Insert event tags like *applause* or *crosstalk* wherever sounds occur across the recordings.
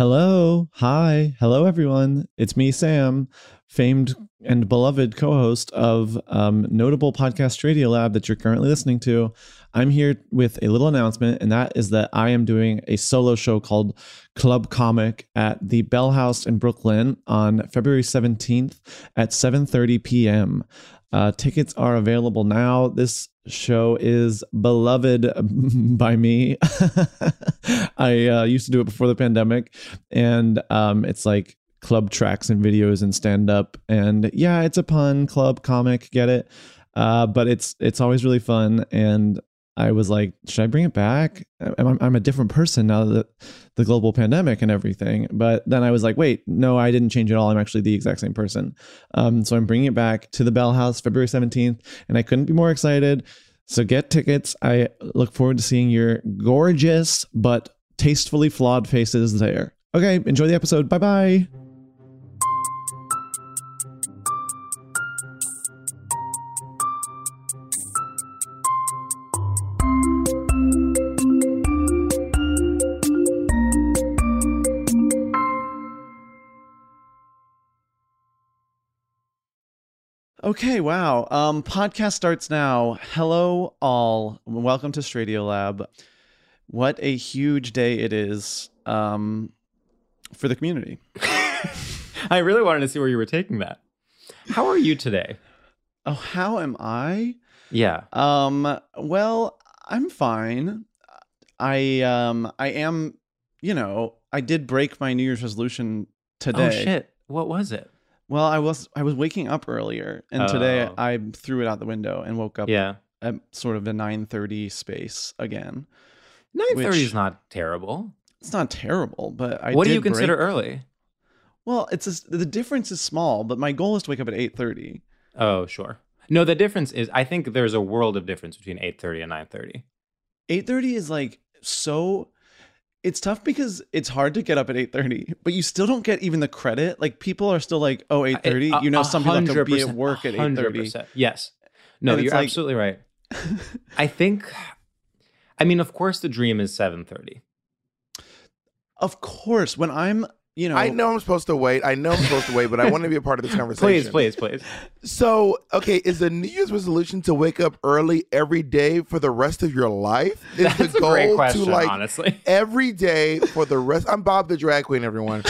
Hello. Hi. Hello, everyone. It's me, Sam, famed and beloved co host of um, notable podcast Stradio Lab that you're currently listening to. I'm here with a little announcement, and that is that I am doing a solo show called Club Comic at the Bell House in Brooklyn on February 17th at 7:30 p.m. Uh, tickets are available now. This show is beloved *laughs* by me. *laughs* I uh, used to do it before the pandemic, and um, it's like club tracks and videos and stand up. And yeah, it's a pun, club comic, get it? Uh, but it's it's always really fun, and I was like, should I bring it back? I'm, I'm a different person now that the global pandemic and everything. But then I was like, wait, no, I didn't change at all. I'm actually the exact same person. Um, so I'm bringing it back to the Bell House February 17th, and I couldn't be more excited. So get tickets. I look forward to seeing your gorgeous but tastefully flawed faces there. Okay, enjoy the episode. Bye bye. Okay, wow. Um, podcast starts now. Hello, all. Welcome to Stradio Lab. What a huge day it is um, for the community. *laughs* I really wanted to see where you were taking that. How are you today? Oh, how am I? Yeah. Um, well, I'm fine. I um I am, you know, I did break my New Year's resolution today. Oh shit. What was it? Well, I was I was waking up earlier, and today Oh. I threw it out the window and woke up Yeah. at sort of the 9:30 space again. 9:30 Which- is not terrible. It's not terrible, but I what do did you consider break- early? Well, it's a, the difference is small, but my goal is to wake up at 8:30. Oh, sure. No, the difference is I think there's a world of difference between 8:30 and 9:30. 8:30 is like so it's tough because it's hard to get up at 8:30, but you still don't get even the credit. Like people are still like, "Oh, 8:30." A- You know, some people have to be at work at 8:30. Yes. No, And you're like- absolutely right. *laughs* I think I mean, of course the dream is 7:30. Of course, when I'm, you know, I know I'm supposed to wait. I know I'm supposed to wait, but I want to be a part of this *laughs* conversation. Please, please, please. So, okay, is the New Year's resolution to wake up early every day for the rest of your life? Is That's the a goal great question, to like honestly. every day for the rest? I'm Bob the drag queen, everyone.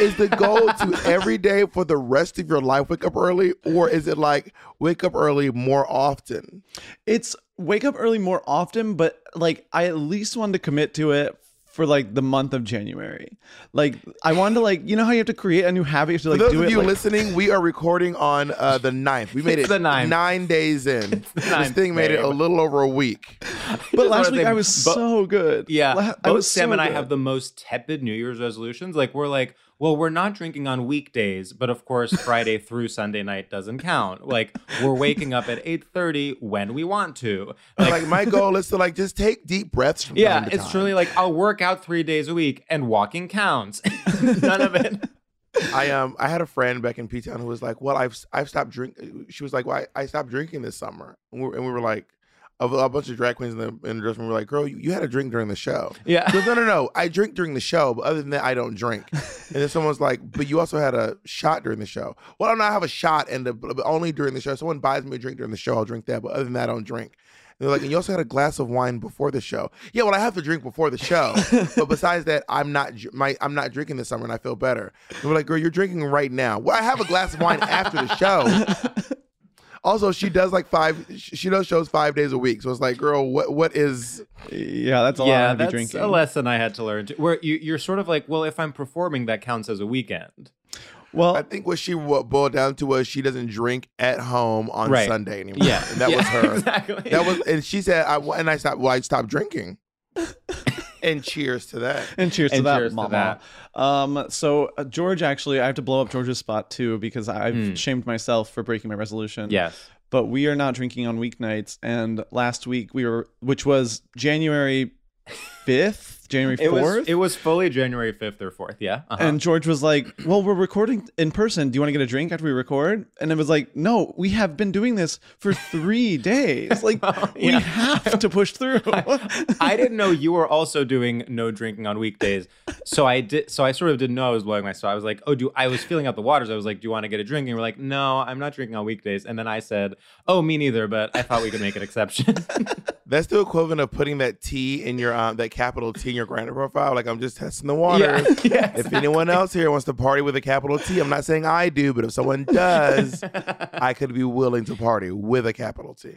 is the goal to every day for the rest of your life wake up early, or is it like wake up early more often? it's wake up early more often, but like I at least wanted to commit to it for like the month of January. Like I wanted to like you know how you have to create a new habit you have to For like those do of it you like, listening, we are recording on uh, the 9th. We *laughs* made it It's the 9th. nine days in. This 9th, thing made it a little over a week. But last wanna week say I was bo- so good. Yeah, La- I both was Sam so and I good. have the most tepid New Year's resolutions. Like we're like, well, we're not drinking on weekdays, but of course, Friday *laughs* through Sunday night doesn't count. Like we're waking up at 8:30 when we want to. Like, my goal is to like just take deep breaths. From Yeah, it's time. truly like I'll work out three days a week and walking counts. *laughs* None of it. I um I had a friend back in P Town who was like, "Well, I've I've stopped drink." She was like, "Well, I, I stopped drinking this summer," and we were, and we were like, a, a bunch of drag queens in the in the dressing room were like, "Girl, you, you had a drink during the show." Yeah. Goes, no, no, no. I drink during the show, but other than that, I don't drink. *laughs* And then someone's like, "But you also had a shot during the show." Well, I don't have a shot, and the, only during the show. Someone buys me a drink during the show, I'll drink that. But other than that, I don't drink. And they're like, and you also had a glass of wine before the show. Yeah, well, I have to drink before the show, *laughs* but besides that, I'm not my I'm not drinking this summer, and I feel better. And we're like, girl, you're drinking right now. Well, I have a glass of wine after the show. *laughs* Also, she does like five. She does shows five days a week. So it's like, girl, what what is? Yeah, that's a yeah, lot of that's drinking. a lesson I had to learn. Too, where you, you're sort of like, well, if I'm performing, that counts as a weekend. Well, I think what she what boiled down to was she doesn't drink at home on Right. Sunday anymore. Yeah, and that yeah, was *laughs* her. exactly. That was, and she said, I and I stopped. Well, I stopped drinking. *laughs* and cheers to that. and cheers to And that, cheers to mama. that. Um, so uh, George, actually, I have to blow up George's spot too because I've Hmm. shamed myself for breaking my resolution. Yes. but we are not drinking on weeknights. And last week we were, which was January fifth, January It was fourth. it was fully January 5th or 4th. Yeah. Uh-huh. And George was like, "Well, we're recording in person. Do you want to get a drink after we record?" And it was like, "No, we have been doing this for three *laughs* days. Like, *laughs* we yeah. have to push through." *laughs* I didn't know you were also doing no drinking on weekdays. So I did. So I sort of didn't know I was blowing my. myself. I was like, oh, do I was feeling out the waters. I was like, do you want to get a drink? And we're like, no, I'm not drinking on weekdays. And then I said, oh, me neither. But I thought we could make an exception. That's the equivalent of putting that T in your um that capital T in your Grindr profile. Like I'm just testing the waters. yeah, *laughs* If anyone else here wants to party with a capital T, I'm not saying I do, but if someone does, *laughs* I could be willing to party with a capital T.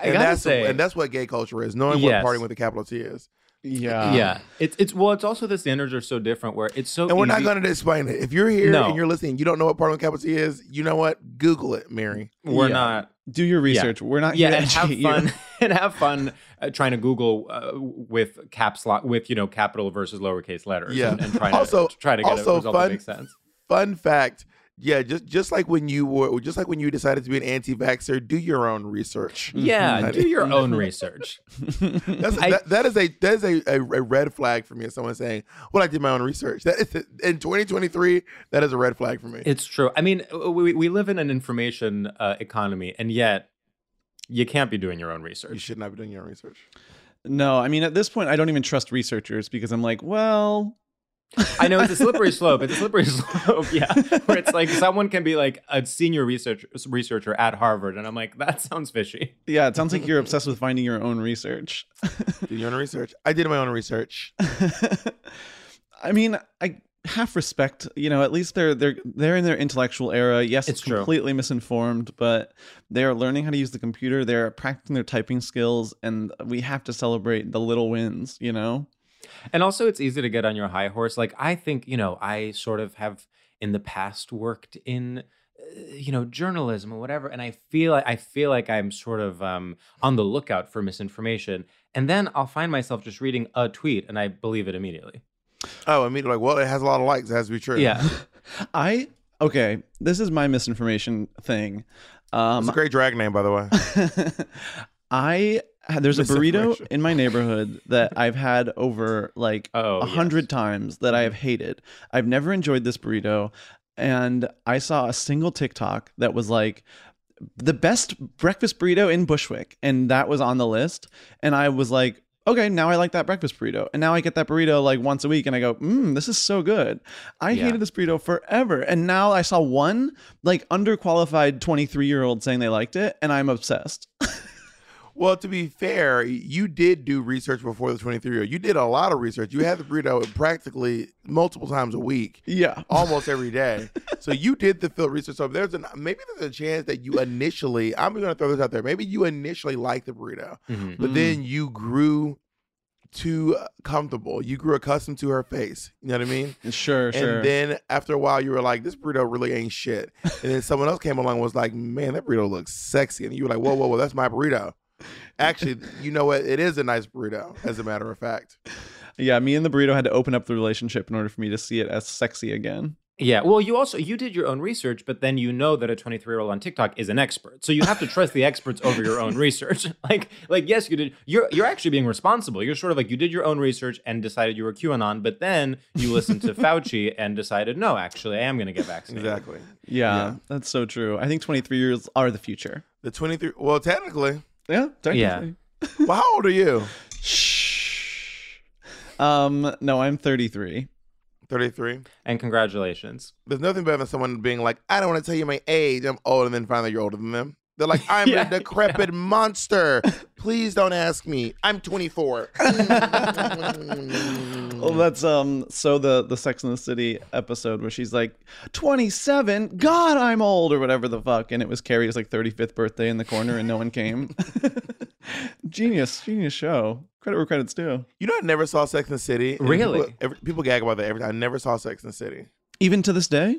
I and gotta that's say- and that's what gay culture is, knowing Yes. what partying with a capital T is. yeah, yeah, it's it's well, it's also the standards are so different where it's so. And we're not going to explain it. If you're here No. and you're listening, you don't know what partying with a capital T is. You know what? Google it, Mary. We're Yeah. not. Do your research. We're not yeah, here *laughs* to and have fun you. and have fun trying to Google uh, with caps lock with you know capital versus lowercase letters. Yeah. and, and trying Also- to try to get also a result fun- that makes sense. Fun fact. Yeah, just just like when you were just like when you decided to be an anti-vaxxer, do your own research. *laughs* Yeah, Mhm. do your own *laughs* research. That's, I- that, that is a that is a, a, a red flag for me. As someone saying, "Well, I did my own research." That is in 2023. That is a red flag for me. It's true. I mean, we we live in an information uh, economy, and yet you can't be doing your own research. you should not be doing your own research. No, I mean at this point I don't even trust researchers because I'm like, well, I know it's a slippery *laughs* slope. It's a slippery slope, yeah. Where it's like someone can be like a senior research researcher at Harvard, and I'm like, that sounds fishy. yeah, it sounds like you're obsessed with finding your own research. Do your own research. I did my own research. *laughs* I mean, I half respect, you know, at least they're they're they're in their intellectual era. Yes, It's completely misinformed, but they're learning how to use the computer, they're practicing their typing skills, and we have to celebrate the little wins, you know? And also, it's easy to get on your high horse. Like I think, you know, I sort of have in the past worked in, uh, you know, journalism or whatever, and I feel I feel like I'm sort of um, on the lookout for misinformation, and then I'll find myself just reading a tweet and I believe it immediately. Oh, I mean, like, well, it has a lot of likes. It has to be true. Yeah. *laughs* I okay, this is my misinformation thing. Um it's a great drag name, by the way. *laughs* I there's a burrito in my neighborhood that I've had over like Oh, a hundred times that I have hated. I've never enjoyed this burrito, and I saw a single TikTok that was like the best breakfast burrito in Bushwick, and that was on the list, and I was like. Okay, now I like that breakfast burrito. And now I get that burrito like once a week and I go, mmm, this is so good. I Yeah. hated this burrito forever. And now I saw one like underqualified 23 year old saying they liked it, and I'm obsessed. *laughs* Well, to be fair, you did do research before the 23 year old. You did a lot of research. You had the burrito practically multiple times a week. Yeah. *laughs* almost every day. So you did the field research. So there's an maybe there's a chance that you initially I'm going to throw this out there. Maybe you initially liked the burrito, Mhm. but then you grew too comfortable. You grew accustomed to her face. You know what I mean? Sure, sure. And then after a while, you were like, "This burrito really ain't shit." And then someone else came along and was like, "Man, that burrito looks sexy," and you were like, "Whoa, whoa, whoa, that's my burrito." Actually, you know what? It is a nice burrito, as a matter of fact. Yeah, me and the burrito had to open up the relationship in order for me to see it as sexy again. Yeah. Well, you also you did your own research, but then you know that a 23 year old on TikTok is an expert, so you have to trust the experts over your own research. *laughs* Like, like yes, you did. You're you're actually being responsible. You're sort of like you did your own research and decided you were QAnon, but then you listened to *laughs* Fauci and decided no, actually, I am going to get vaccinated. Exactly. Yeah, Yeah. that's so true. I think 23 years are the future. The 23. Well, technically. Yeah, Yeah. technically. *laughs* Well, how old are you? Shh. Um, no, I'm 33. 33. And congratulations. There's nothing better than someone being like, I don't want to tell you my age. I'm old, and then find out you're older than them. They're like, *laughs* I'm Yeah, a decrepit monster. Please don't ask me. I'm 24. *laughs* Well, that's um. So the the Sex and the City episode where she's like, 27. God, I'm old, or whatever the fuck, and it was Carrie's like 35th birthday in the corner, and no one came. *laughs* genius, genius show. Credit where credit's due. You know, I never saw Sex and the City. Really? People, every, people gag about that every time. I never saw Sex and the City. Even to this day.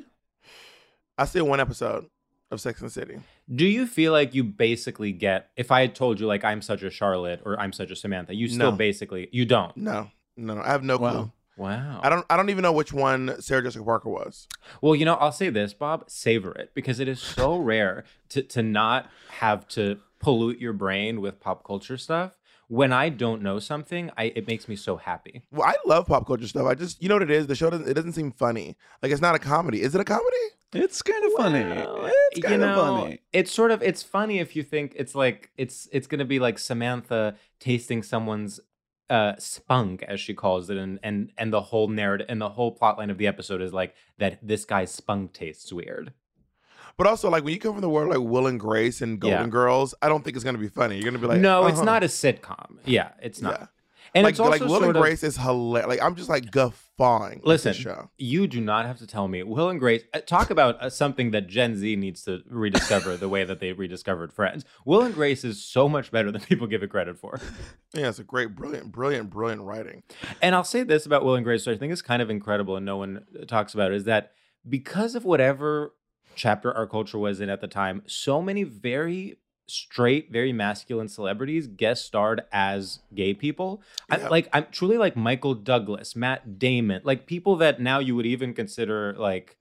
I see one episode of Sex and the City. Do you feel like you basically get if I had told you like I'm such a Charlotte or I'm such a Samantha, you still No. basically you don't. No, no, no. I have no Wow. clue. Wow. I don't. I don't even know which one Sarah Jessica Parker was. Well, you know, I'll say this, Bob, savor it because it is so rare to to not have to pollute your brain with pop culture stuff. When I don't know something, I it makes me so happy. Well, I love pop culture stuff. I just, you know what it is. The show doesn't. It doesn't seem funny. Like it's not a comedy. Is it a comedy? It's kind of funny. It's kind you of funny. It's sort of it's funny if you think it's like it's it's gonna be like Samantha tasting someone's uh spunk as she calls it and and and the whole narrative and the whole plot line of the episode is like that this guy's spunk tastes weird. But also, like when you come from the world like Will and Grace and Golden Yeah. Girls, I don't think it's gonna be funny. You're gonna be like, no, it's uh-huh. not a sitcom. Yeah, it's not. Yeah. And like, it's also like Will and of, Grace is hilarious. Like I'm just like guffawing. Listen, you do not have to tell me. Will and Grace, uh, talk about uh, something that Gen Z needs to rediscover the way that they rediscovered Friends. Will and Grace is so much better than people give it credit for. *laughs* Yeah, it's a great, brilliant, brilliant, brilliant writing. And I'll say this about Will and Grace, which I think is kind of incredible and no one talks about, is that because of whatever chapter our culture was in at the time, so many very straight, very masculine celebrities guest starred as gay people. I, like I'm truly like Michael Douglas, Matt Damon, like people that now you would even consider like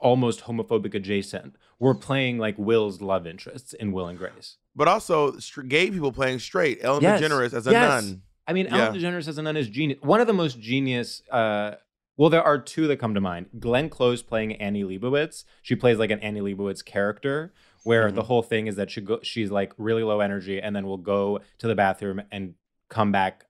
almost homophobic adjacent were playing like Will's love interests in Will and Grace. But also str- gay people playing straight. Ellen Yes. DeGeneres as a Yes. nun. I mean, Ellen DeGeneres as a nun is genius. One of the most genius. Uh, well, there are two that come to mind. Glenn Close playing Annie Leibovitz. She plays like an Annie Leibovitz character, where the whole thing is that she go, she's like really low energy, and then will go to the bathroom and come back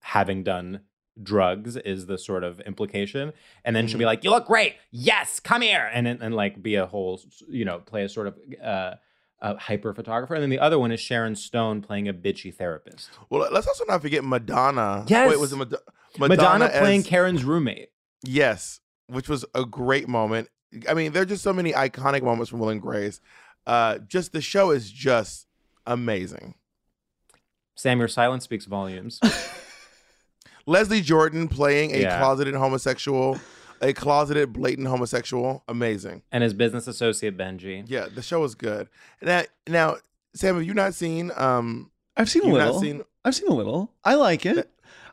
having done drugs is the sort of implication and then she'll be like you look great yes come here and then and like be a whole you know play a sort of uh, uh hyper photographer and then the other one is sharon stone playing a bitchy therapist Well, let's also not forget Madonna. Yes. Wait, was it Mad- Madonna, playing as- Karen's roommate. Yes, which was a great moment. I mean, there are just so many iconic moments from Will and Grace. Uh, just the show is just amazing. Sam, your silence speaks volumes. *laughs* Leslie Jordan playing a Yeah. closeted homosexual, a closeted blatant homosexual, amazing. and his business associate Benji. Yeah, the show is good. Now, now, Sam, have you not seen? Um, I've seen a little. not seen. I've seen a little. I like it.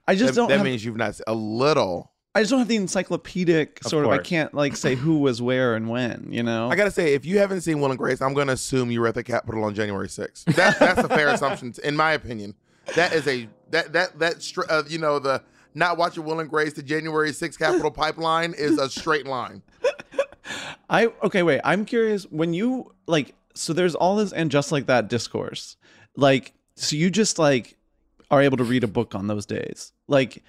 I just that, don't. that have, means you've not seen a little. I just don't have the encyclopedic Of sort of. I can't like say who was where and when. You know. I gotta say, if you haven't seen Will and Grace, I'm gonna assume you were at the Capitol on January 6th. *laughs* That, that's a fair assumption, in my opinion. That is a that that that uh, you know the not watching Will and Grace to January 6th Capitol *laughs* pipeline is a straight line. I okay, wait. I'm curious when you like so there's all this and just like that discourse. Like so you just like are able to read a book on those days. Like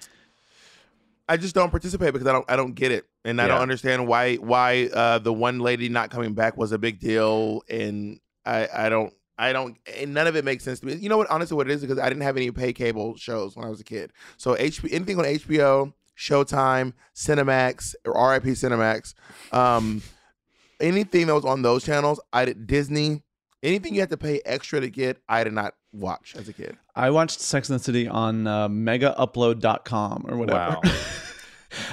I just don't participate because I don't I don't get it, and I don't understand why why uh, the one lady not coming back was a big deal, and I I don't I don't and none of it makes sense to me. You know what? Honestly, what it is because I didn't have any pay cable shows when I was a kid, so HBO anything on HBO, Showtime, Cinemax or RIP Cinemax, um, anything that was on those channels, I did Disney. Anything you had to pay extra to get, I did not watch as a kid. I watched Sex and the City on uh, megaupload.com or whatever. Wow. *laughs*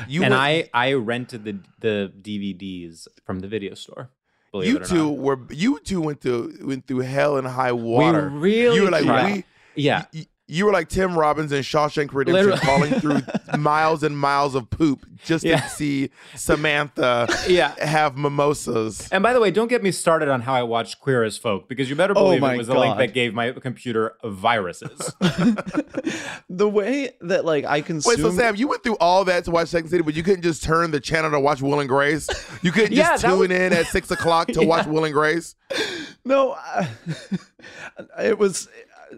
You and were- I I rented the the DVDs from the video store. You two not. were you two went through went through hell and high water. We really you were like tried. we Yeah. y- You were like Tim Robbins in Shawshank Redemption, Literally. calling through *laughs* miles and miles of poop just Yeah. to see Samantha Yeah. have mimosas. And by the way, don't get me started on how I watched Queer as Folk because you better Oh believe my it was the link that gave my computer viruses. *laughs* the way that like I consume. Wait, so Sam, you went through all that to watch Second City, but you couldn't just turn the channel to watch Will and Grace. You couldn't Yeah, just that tune was- in at six o'clock to *laughs* watch Will and Grace. No, uh, it was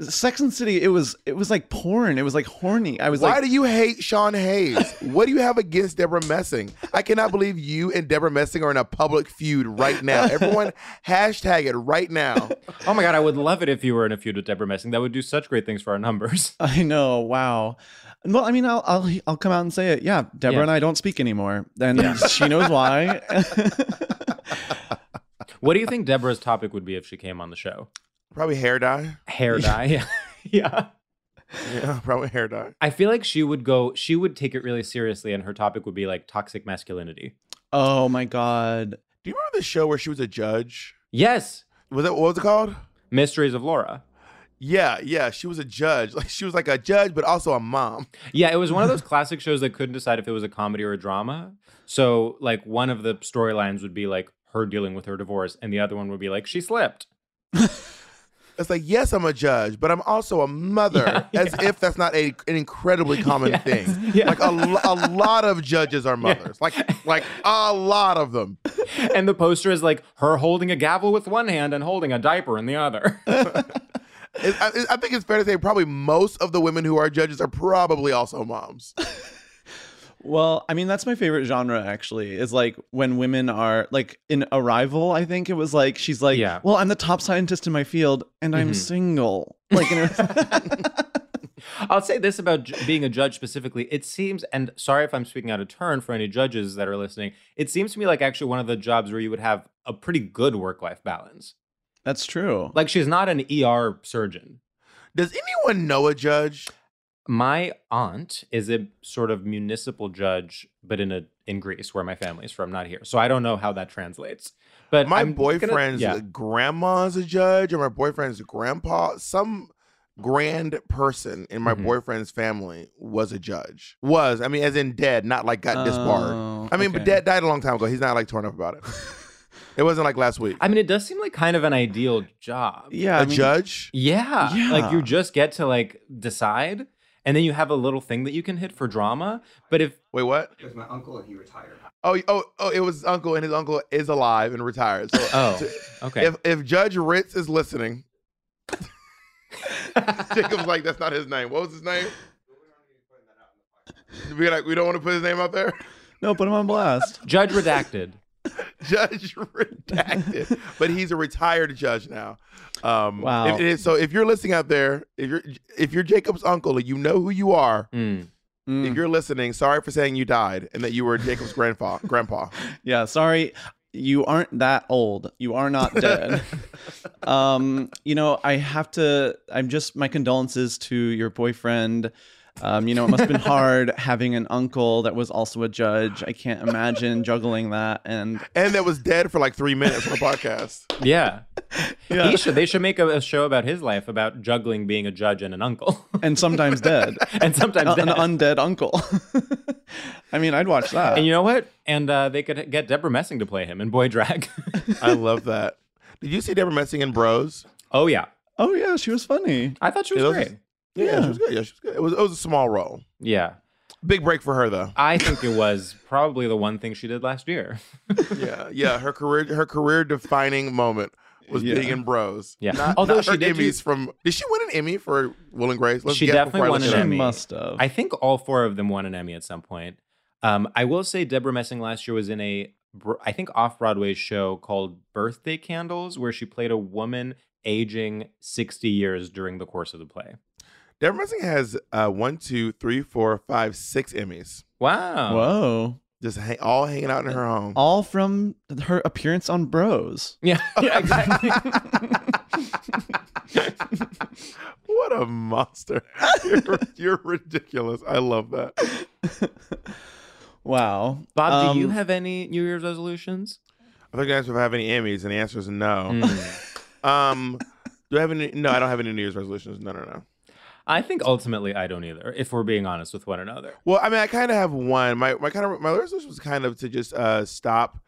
Sex and City. It was it was like porn. It was like horny. I was like Why like, do you hate Sean Hayes? what do you have against Debra Messing? I cannot believe you and Debra Messing are in a public feud right now. *laughs* Everyone hashtag it right now. oh my god, I would love it if you were in a feud with Debra Messing. That would do such great things for our numbers. *laughs* I know. Wow. Well, I mean, I'll I'll I'll come out and say it. Yeah, Deborah Yeah. and I don't speak anymore, and *laughs* she knows why. What do you think Deborah's topic would be if she came on the show? Probably hair dye. Hair dye. *laughs* Yeah. yeah. Yeah, probably hair dye. I feel like she would go, she would take it really seriously, and her topic would be like toxic masculinity. oh my god. Do you remember the show where she was a judge? Yes. Was that what was it called? Mysteries of Laura. Yeah, yeah. She was a judge. Like she was like a judge, but also a mom. Yeah, it was one of those *laughs* classic shows that couldn't decide if it was a comedy or a drama. So, like, one of the storylines would be like her dealing with her divorce, and the other one would be like she slipped. *laughs* It's like, yes, I'm a judge, but I'm also a mother. Yeah, *laughs* as yeah. if that's not a, an incredibly common Yes, thing. *laughs* yeah. Like a, a lot of judges are mothers. Like like a lot of them. *laughs* And the poster is like her holding a gavel with one hand and holding a diaper in the other. I, I think it's fair to say probably most of the women who are judges are probably also moms. Well, I mean, that's my favorite genre actually. Is like when women are like in Arrival. I think it was like she's like, Yeah. well, I'm the top scientist in my field, and I'm Mhm. single. Like, you know, *laughs* *laughs* I'll say this about being a judge specifically. It seems, and sorry if I'm speaking out of turn for any judges that are listening, it seems to me like actually one of the jobs where you would have a pretty good work life balance. that's true. Like she's not an ER surgeon. Does anyone know a judge? My aunt is a sort of municipal judge, but in a in Greece, where my family is from, not here. So I don't know how that translates. But My I'm gonna- boyfriend's yeah. grandma's a judge, or my boyfriend's grandpa, some grand person in my Mhm. boyfriend's family was a judge. Was, I mean, as in dead, not like got disbarred. Oh, I mean, but dead died a long time ago. He's not like torn up about it. *laughs* it wasn't like last week. I mean, it does seem like kind of an ideal job. Yeah, a I mean, judge? Yeah. Like you just get to like decide and then you have a little thing that you can hit for drama. But if Wait, what? It was my uncle and he retired. Oh, oh, oh! It was his uncle, and his uncle is alive and retired. So, Oh, so okay. if if Judge Ritz is listening, *laughs* Jacob's like, that's not his name. What was his name? We like, we don't want to put his name out there. No, put him on blast. Judge redacted. *laughs* Judge redacted, but he's a retired judge now. Um, Wow. if- if- so if you're listening out there, if you're if you're Jacob's uncle and you know who you are, Mm. Mm. if you're listening, sorry for saying you died and that you were Jacob's grandpa. *laughs* Grandpa. Yeah, sorry. You aren't that old. You are not dead. *laughs* um, you know, I have to I'm just my condolences to your boyfriend. Um, you know, it must have been hard having an uncle that was also a judge. I can't imagine juggling that and And that was dead for like three minutes on the podcast. *laughs* Yeah. *laughs* Yeah. He should they should make a, a show about his life about juggling being a judge and an uncle. *laughs* and sometimes dead. and sometimes an dead. undead uncle. I mean, I'd watch that. and you know what? And uh, they could get Debra Messing to play him in Boy Drag. I love that. Did you see Debra Messing in Bros? oh yeah. oh yeah, she was funny. I thought she was It was- great. Yeah, Yeah. she was good. Yeah, she was good. It was it was a small role. Yeah. Big break for her though. I think it was *laughs* probably the one thing she did last year. *laughs* Yeah, yeah. Her career her career defining moment was Yeah. being in Bros. Yeah. Not, Although not she her did Emmys use- from. Did she win an Emmy for Will and Grace? She definitely I won an it up. She Emmy. must have. I think all four of them won an Emmy at some point. Um, I will say Debra Messing last year was in a I think off Broadway show called Birthday Candles, where she played a woman aging 60 years during the course of the play. Debra Messing has uh, one, two, three, four, five, six Emmys. Wow. Whoa. Just hang, all hanging out in her home. All from her appearance on Bros. Yeah, *laughs* yeah, exactly. what a monster! You're, you're ridiculous. I love that. Wow. Bob, do you Um, have any New Year's resolutions? I think I asked if I have any Emmys, and the answer is no. Mm. Um, do I have any? No, I don't have any New Year's resolutions. No, no, no. I think ultimately I don't either, if we're being honest with one another. Well, I mean, I kind of have one. My my kind of my resolution was kind of to just uh stop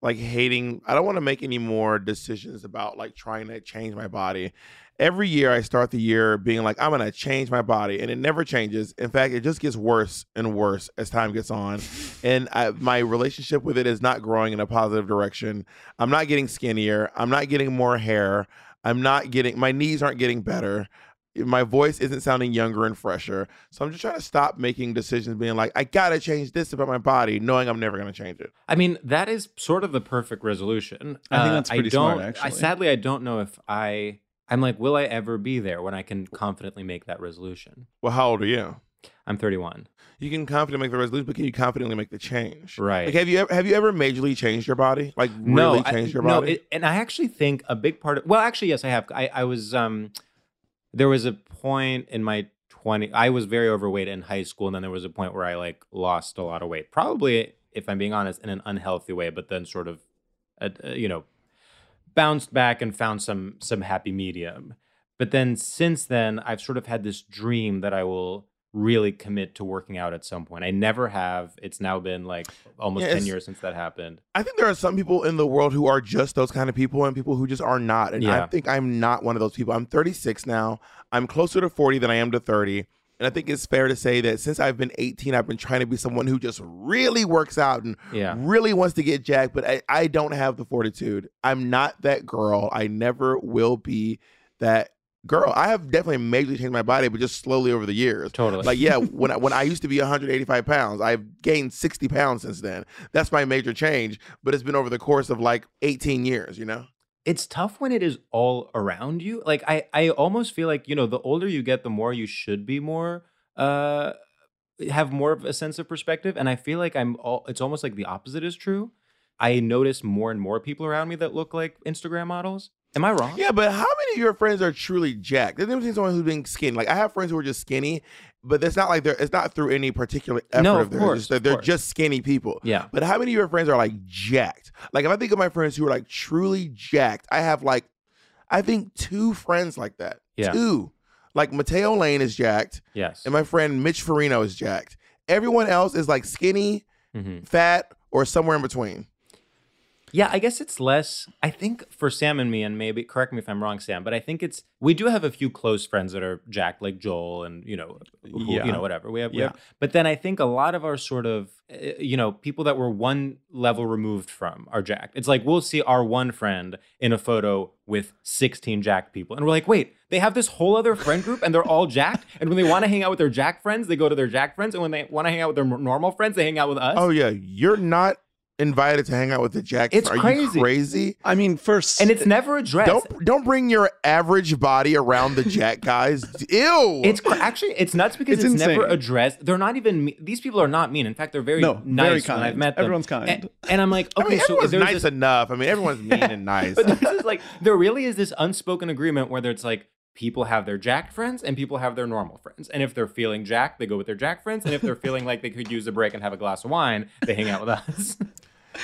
like hating. I don't want to make any more decisions about like trying to change my body. Every year I start the year being like I'm going to change my body and it never changes. In fact, it just gets worse and worse as time gets on. *laughs* And I, my relationship with it is not growing in a positive direction. I'm not getting skinnier. I'm not getting more hair. I'm not getting my knees aren't getting better my voice isn't sounding younger and fresher. So I'm just trying to stop making decisions being like, I gotta change this about my body, knowing I'm never gonna change it. I mean, that is sort of the perfect resolution. I think that's pretty I don't, smart, I actually. sadly I don't know if I I'm like, will I ever be there when I can confidently make that resolution? Well, how old are you? I'm 31. You can confidently make the resolution, but can you confidently make the change? Right. Like, have you ever have you ever majorly changed your body? Like, really no, I- changed your no, body? it- and I actually think a big part of well, actually, yes, I have. I, I was um, there was a point in my twenty. I was very overweight in high school, and then there was a point where I like lost a lot of weight. Probably, if I'm being honest, in an unhealthy way, but then sort of, uh, uh, you know, bounced back and found some some happy medium. But then since then, I've sort of had this dream that I will really commit to working out at some point. I never have. It's now been like almost Yeah, 10 years since that happened. I think there are some people in the world who are just those kind of people and people who just are not. And I think I'm not one of those people. I'm 36 now. I'm closer to 40 than I am to 30. And I think it's fair to say that since I've been 18, I've been trying to be someone who just really works out and Yeah. really wants to get jacked, but I, I don't have the fortitude. I'm not that girl. I never will be that girl. I have definitely majorly changed my body, but just slowly over the years. Totally. Like, yeah, when I, when I *laughs* used to be 185 pounds, I've gained 60 pounds since then. That's my major change, but it's been over the course of like 18 years, you know? it's tough when it is all around you like i i almost feel like you know the older you get the more you should be more uh have more of a sense of perspective and i feel like i'm all it's almost like the opposite is true i notice more and more people around me that look like instagram models am i wrong Yeah, but how many of your friends are truly jacked? There's between someone who's being skinny. Like I have friends who are just skinny, but it's not like they're it's not through any particular effort No, of of theirs. course, of they're course. just skinny people. yeah But how many of your friends are like jacked? Like if I think of my friends who are like truly jacked, I have like I think two friends like that. Yeah. Two. Like Matteo Lane is jacked, yes and my friend Mitch Farino is jacked. Everyone else is like skinny, Mhm. fat, or somewhere in between. Yeah, I guess it's less. I think for Sam and me, and maybe correct me if I'm wrong, Sam, but I think it's we do have a few close friends that are Jack, like Joel, and you know, who, Yeah. you know, whatever. We have, we Yeah. have, but then I think a lot of our sort of, uh, you know, people that we're one level removed from are Jack. It's like we'll see our one friend in a photo with 16 Jack people, and we're like, wait, they have this whole other friend group, and they're all jacked. *laughs* And when they want to hang out with their jack friends, they go to their jack friends, and when they want to hang out with their normal friends, they hang out with us. Oh yeah, you're not invited to hang out with the jacked. It's Are crazy. you crazy? I mean, first, and it's never addressed. Don't don't bring your average body around the jack guys. *laughs* Ew. It's cr- actually it's nuts because It's it's, never addressed. They're not even me- these people are not mean. In fact, they're very No, nice very when kind. I've met them. Everyone's kind. And, and I'm like, I okay, mean, so everyone's there's nice this, enough. I mean, everyone's mean *laughs* and nice. but this is like there really is this unspoken agreement where it's like people have their jack friends and people have their normal friends. And if they're feeling jack, they go with their jack friends. And if they're feeling like they could use a break and have a glass of wine, they hang out with us. *laughs*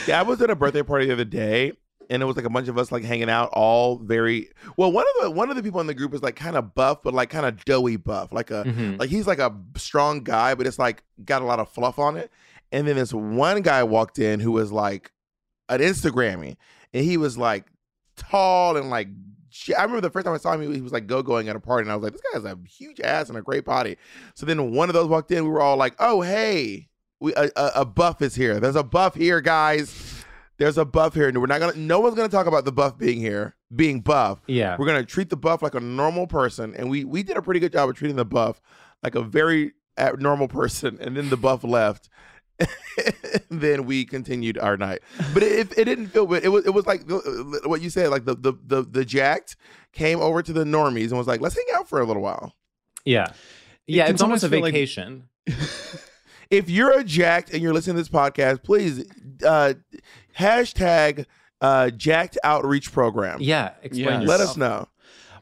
Yeah, I was at a birthday party the other day, and it was like a bunch of us like hanging out, all very well. One of the one of the people in the group was like kind of buff, but like kind of doughy buff, like a Mhm. like he's like a strong guy, but it's like got a lot of fluff on it. And then this one guy walked in who was like an Instagrammy, and he was like tall and like. I remember the first time I saw him, he he was like go going at a party, and I was like, "This guy has a huge ass and a great body." So then one of those walked in, we were all like, "Oh hey, we a, a, a buff is here. There's a buff here, guys. There's a buff here, and we're not gonna. No one's gonna talk about the buff being here, being buff. yeah. We're gonna treat the buff like a normal person, and we we did a pretty good job of treating the buff like a very uh, normal person. And then the buff left. *laughs* then we continued our night, but it, it didn't feel. It was it was like the- what you said. Like the the the the jacked came over to the normies and was like, "Let's hang out for a little while." Yeah. Yeah, can it's almost a sometimes feel like- vacation. *laughs* if you're a jacked and you're listening to this podcast, please uh, hashtag uh, jacked outreach program. yeah, explain Yeah. yourself. Let us know.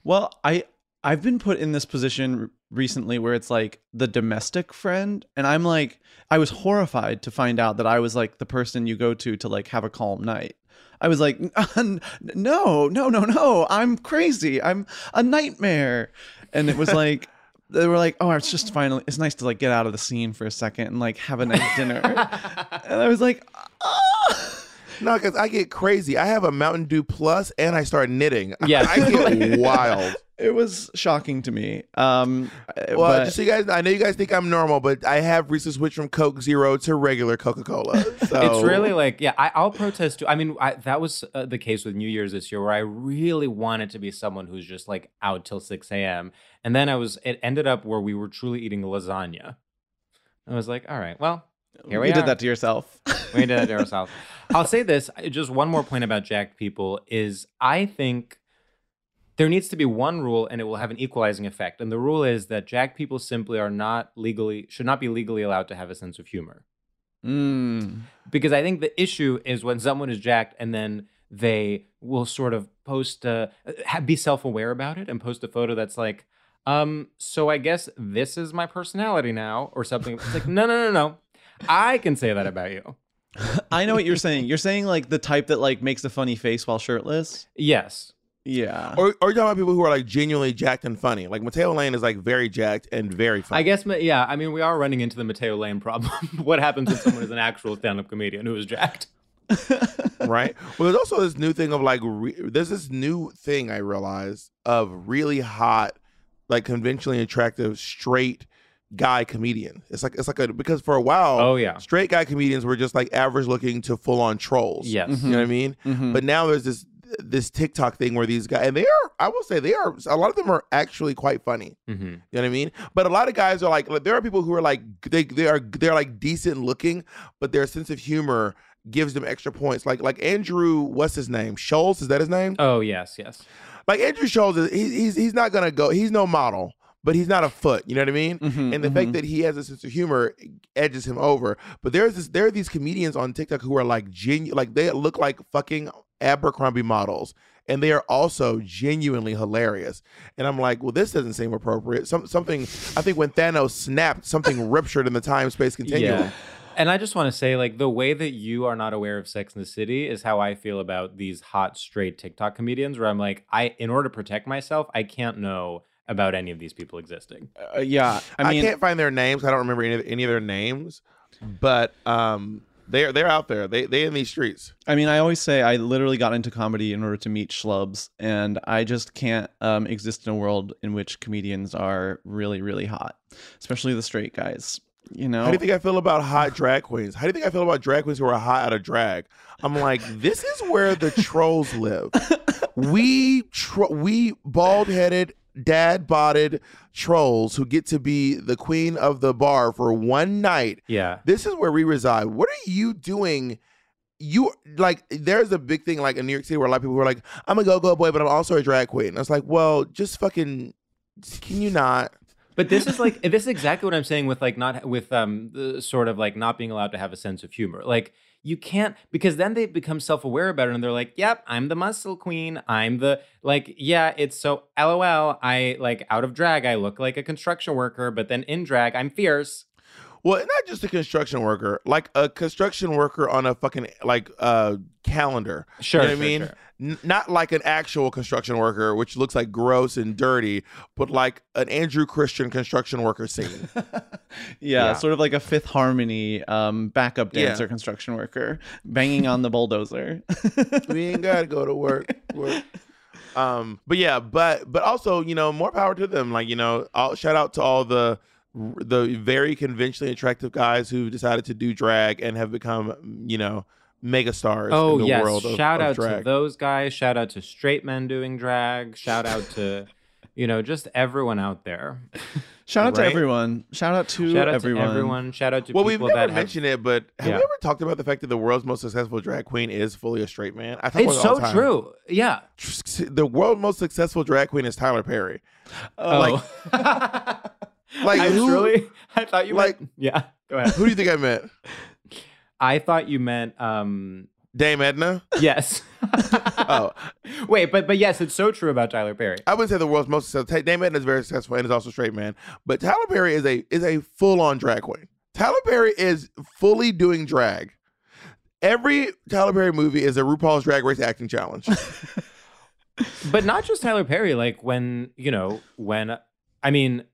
Well, I I've been put in this position recently where it's like the domestic friend and I'm like I was horrified to find out that I was like the person you go to to like have a calm night. I was like *laughs* no, no, no, no. I'm crazy. I'm a nightmare. And it was like they were like, "Oh, it's just finally. It's nice to like get out of the scene for a second and like have a nice dinner." *laughs* and I was like, "Ah." No, because I get crazy. I have a Mountain Dew Plus and I start knitting. *laughs* Yeah, I get *laughs* wild. It was shocking to me. Um, Well, but- just so you guys, I know you guys think I'm normal, but I have recently switched from Coke Zero to regular Coca Cola. So It's really like, yeah, I, I'll protest too. I mean, I, that was uh, the case with New Year's this year, where I really wanted to be someone who's just like out till six a.m. And then I was, it ended up where we were truly eating lasagna. I was like, all right, well, here we you are. did that to yourself. *laughs* we did it to ourselves. I'll say this: just one more point about jacked people is I think there needs to be one rule, and it will have an equalizing effect. And the rule is that jacked people simply are not legally should not be legally allowed to have a sense of humor. Mm. because I think the issue is when someone is jacked and then they will sort of post, ha- be self aware about it and post a photo that's like, um, so I guess this is my personality now, or something. It's like, no, no, no, no. I can say that about you. *laughs* I know what you're saying. You're saying like the type that like makes a funny face while shirtless. Yes. Yeah. or, or you're talking about people who are like genuinely jacked and funny. Like Matteo Lane is like very jacked and very funny. I guess, yeah. I mean, we are running into the Matteo Lane problem. *laughs* what happens when someone is an actual stand up comedian who is jacked? *laughs* right? Well, there's also this new thing of like, re- there's this new thing I realized of really hot, like conventionally attractive straight guy comedian. It's like it's like a because for a while, Oh, yeah. straight guy comedians were just like average looking to full on trolls. Yes. you know what I mean. Mhm. But now there's this this TikTok thing where these guys and they are I will say they are a lot of them are actually quite funny. Mm-hmm. You know what I mean? But a lot of guys are like, like, there are people who are like they they are they're like decent looking, but their sense of humor gives them extra points. Like like Andrew, what's his name? Schulz, is that his name? Oh, yes, yes. Like Andrew Schulz, is, he, he's he's not gonna go. He's no model, but he's not a foot. You know what I mean? Mhm, And the mhm. fact that he has a sense of humor edges him over. But there's this there are these comedians on TikTok who are like genu like they look like fucking Abercrombie models. And they are also genuinely hilarious. And I'm like, well, this doesn't seem appropriate. Some something I think when Thanos snapped, something *laughs* ruptured in the time space continuum. Yeah. And I just want to say, like, the way that you are not aware of Sex in the City is how I feel about these hot, straight TikTok comedians, where I'm like, I, in order to protect myself, I can't know about any of these people existing. Uh, yeah. I I, mean, can't find their names. I don't remember any of, any of their names, but um, they're they're out there. They they in these streets. I mean, I always say I literally got into comedy in order to meet schlubs, and I just can't um, exist in a world in which comedians are really, really hot, especially the straight guys. You know, How do you think I feel about hot drag queens? How do you think I feel about drag queens who are hot out of drag? I'm like, this is where the trolls live. We tro- we bald headed, dad botted trolls who get to be the queen of the bar for one night. Yeah. This is where we reside. What are you doing? You like there's a big thing like in New York City where a lot of people were like, I'm a go-go boy, but I'm also a drag queen. And I was like, well, just fucking can you not? But this is like *laughs* this is exactly what I'm saying with like not with um the sort of like not being allowed to have a sense of humor. Like you can't because then they become self-aware about it and they're like, "Yep, I'm the muscle queen. I'm the like yeah, it's so LOL. I like out of drag I look like a construction worker, but then in drag I'm fierce." Well, not just a construction worker, like a construction worker on a fucking like uh calendar. Sure, you know what sure, I mean? sure. N- not like an actual construction worker, which looks like gross and dirty, but like an Andrew Christian construction worker scene. *laughs* yeah, Yeah. sort of like a Fifth Harmony um, backup Yeah. dancer, construction worker banging on the bulldozer. *laughs* we ain't gotta go to work. work. Um, but yeah, but but also, you know, more power to them. Like, you know, all, shout out to all the the very conventionally attractive guys who decided to do drag and have become, you know, mega stars Oh in the yes, world of, shout of out drag. to those guys. Shout out to straight men doing drag. Shout out to *laughs* you know just everyone out there. *laughs* Shout out to everyone. Shout out to Shout out everyone. to everyone. Shout out to well, we've never that have mentioned it, but have Yeah. we ever talked about the fact that the world's most successful drag queen is fully a straight man? I talk It's about it so true. Yeah. The world's most successful drag queen is Tyler Perry. Oh. Like, *laughs* like I who, really *laughs* I thought you like- meant Yeah. Go ahead. who do you think I meant? *laughs* I thought you meant um Dame Edna? yes. *laughs* Oh, Wait, but but yes, it's so true about Tyler Perry. I wouldn't say the world's most successful. Dame Edna is very successful and is also a straight man, but Tyler Perry is a is a full on drag queen. Tyler Perry is fully doing drag. Every Tyler Perry movie is a RuPaul's Drag Race acting challenge. But not just Tyler Perry, like when, you know, when I mean,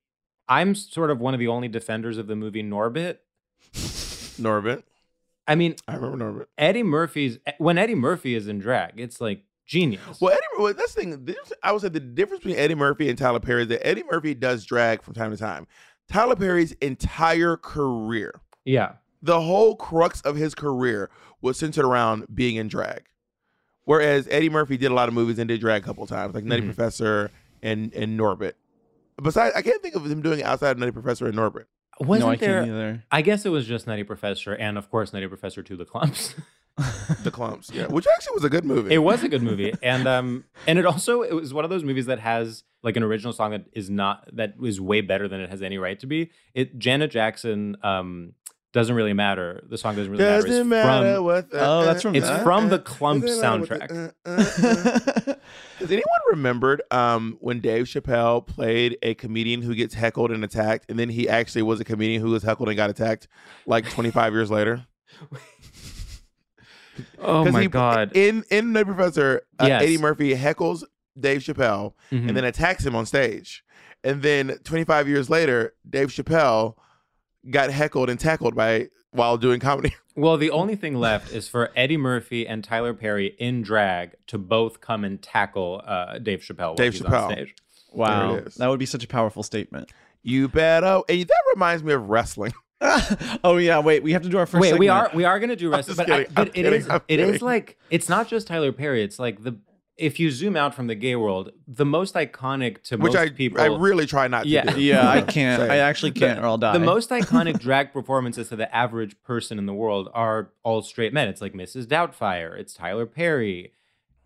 I'm sort of one of the only defenders of the movie Norbit. Norbit. I mean, I remember Norbit. Eddie Murphy's when Eddie Murphy is in drag, it's like genius. Well, Eddie, well, that's the thing. This, I would say the difference between Eddie Murphy and Tyler Perry is that Eddie Murphy does drag from time to time. Tyler Perry's entire career, yeah. the whole crux of his career was centered around being in drag. Whereas Eddie Murphy did a lot of movies and did drag a couple times, like Nutty Mhm. Professor and and Norbit. Besides, I can't think of him doing it outside of Nutty Professor and Norbit. Wasn't no, I there? can't either. I guess it was just Nutty Professor and of course Nutty Professor to the Klumps. The Klumps, yeah, which actually was a good movie. it was a good movie, and um, and it also it was one of those movies that has like an original song that is not that is way better than it has any right to be. It Janet Jackson um doesn't really matter. The song doesn't really matter. Doesn't matter from what. the- Oh, that's from it's that? from the Klump Doesn't matter what the- soundtrack. uh, uh, uh. *laughs* Has anyone remembered um, when Dave Chappelle played a comedian who gets heckled and attacked, and then he actually was a comedian who was heckled and got attacked like 25 years later? *laughs* oh my he- god! In in The Professor, uh, Yes. Eddie Murphy heckles Dave Chappelle Mhm. and then attacks him on stage, and then 25 years later, Dave Chappelle got heckled and tackled by while doing comedy. *laughs* Well, the only thing left is for Eddie Murphy and Tyler Perry in drag to both come and tackle uh, Dave Chappelle Dave Chappelle. on stage. Wow, that would be such a powerful statement. You better. And that reminds me of wrestling. *laughs* *laughs* oh yeah, wait, we have to do our first. Wait, we are we are gonna do wrestling, just but, I, kidding, but I'm it kidding, is I'm it is kidding. like it's not just Tyler Perry. It's like the if you zoom out from the gay world, the most iconic to Which most I people. I really try not to Yeah. do. Yeah, I *laughs* can't. I actually can't, or I'll die. the most iconic *laughs* drag performances to the average person in the world are all straight men. It's like Mrs. Doubtfire. It's Tyler Perry.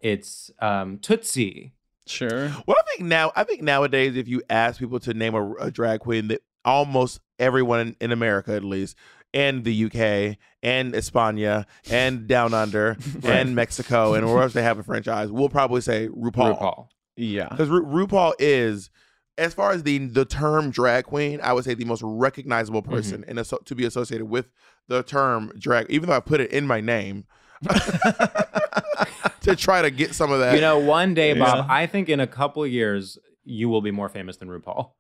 It's um, Tootsie. sure. Well, I think now, I think nowadays, if you ask people to name a, a drag queen, that almost everyone in, in America, at least, and the UK, and España, and Down Under, *laughs* and Mexico, and where else they have a franchise, we'll probably say RuPaul. RuPaul. Yeah. Because Ru- RuPaul is, as far as the the term drag queen, I would say the most recognizable Mm-hmm. person and to be associated with the term drag. Even though I put it in my name, *laughs* to try to get some of that. You know, one day, Bob, Yeah. I think in a couple years, you will be more famous than RuPaul.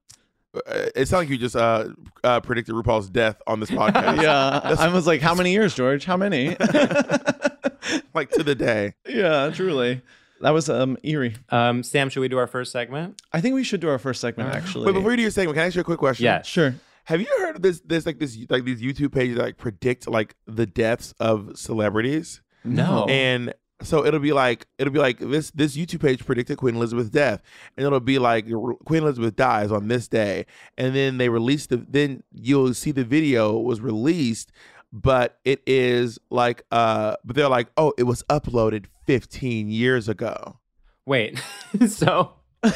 Uh, it sounds like you just uh, uh, predicted RuPaul's death on this *laughs* podcast. Yeah. I was like, how many years, George? How many? *laughs* *laughs* like to the day. yeah, truly. That was um eerie. Um, Sam, should we do our first segment? I think we should do our first segment actually. Wait, before you do your segment, can I ask you a quick question? Yeah. sure. Have you heard of this? This like this like these YouTube pages that like predict like the deaths of celebrities, No. and so it'll be like it'll be like this this YouTube page predicted Queen Elizabeth's death, and it'll be like Queen Elizabeth dies on this day, and then they release the then you'll see the video was released, but it is like uh but they're like oh it was uploaded 15 years ago. Wait. *laughs* so. *laughs*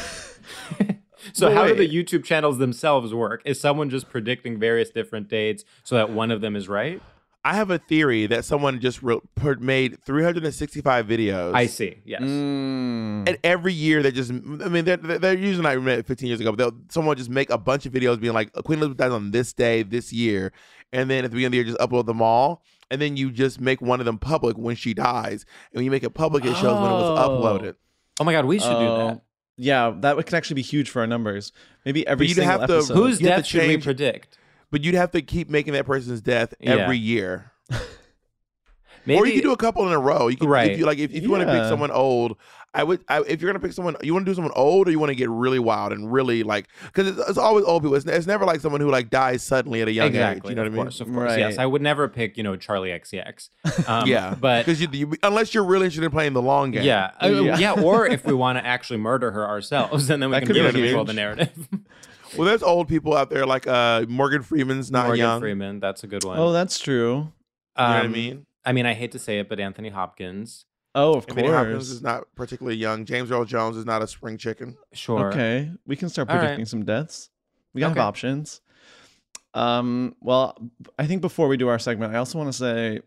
So But how do the. YouTube channels themselves work? Is someone just predicting various different dates so that one of them is right? I have a theory that someone just wrote, put, made 365 videos. I see. Yes. Mm. And every year they just, I mean, they're, they're usually not made 15 years ago, but they'll, someone just make a bunch of videos being like, Queen Elizabeth dies on this day, this year. And then at the beginning of the year, just upload them all. And then you just make one of them public when she dies. And when you make it public, it shows when it was Oh. uploaded. Oh my God, we should do Oh, that. Yeah, that would- could actually be huge for our numbers. Maybe every single have to- episode. Whose you have to death should we predict? But you'd have to keep making that person's death Yeah. every year. Maybe *laughs* or you could do a couple in a row. You could, Right. If you like, if, if you want to pick Yeah. someone old, I would. I, if you're gonna pick someone, you want to do someone old, or you want to get really wild and really like, because it's, it's always old people. It's, it's never like someone who like dies suddenly at a young exactly. age. You know what I of mean? course, of course. Yes, Right. I would never pick, you know, Charli XCX. *laughs* Um, yeah, but because you, you, unless you're really interested in playing the long game. yeah, uh, Yeah. yeah, or if we *laughs* want to actually murder her ourselves, and then we That can could be really huge. control the narrative. Well, there's old people out there like uh Morgan Freeman's not young. Morgan young. Freeman, that's a good one. Oh, that's true. You know what I Um, mean? I mean, I hate to say it, but Anthony Hopkins, Oh, of Anthony Hopkins course. is not particularly young. James Earl Jones is not a spring chicken. sure. Okay, we can start All right. predicting some deaths. We gotta Okay. have options. Um, well, I think before we do our segment, I also want to say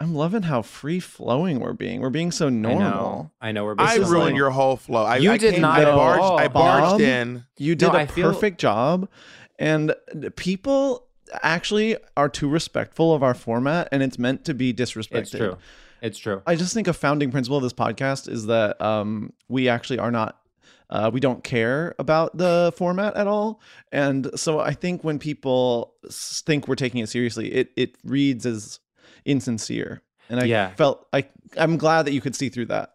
I'm loving how free flowing we're being. We're being so I normal. know. I know we're. I basically- ruined your whole flow. I, You I did came- not I barged, all, I barged Bob. in. You did No, a I feel- perfect job, and people actually are too respectful of our format, and it's meant to be disrespected. It's true. It's true. I just think a founding principle of this podcast is that um, we actually are not Uh, we don't care about the format at all, and so I think when people think we're taking it seriously, it it reads as insincere. And I Yeah. felt I I'm glad that you could see through that.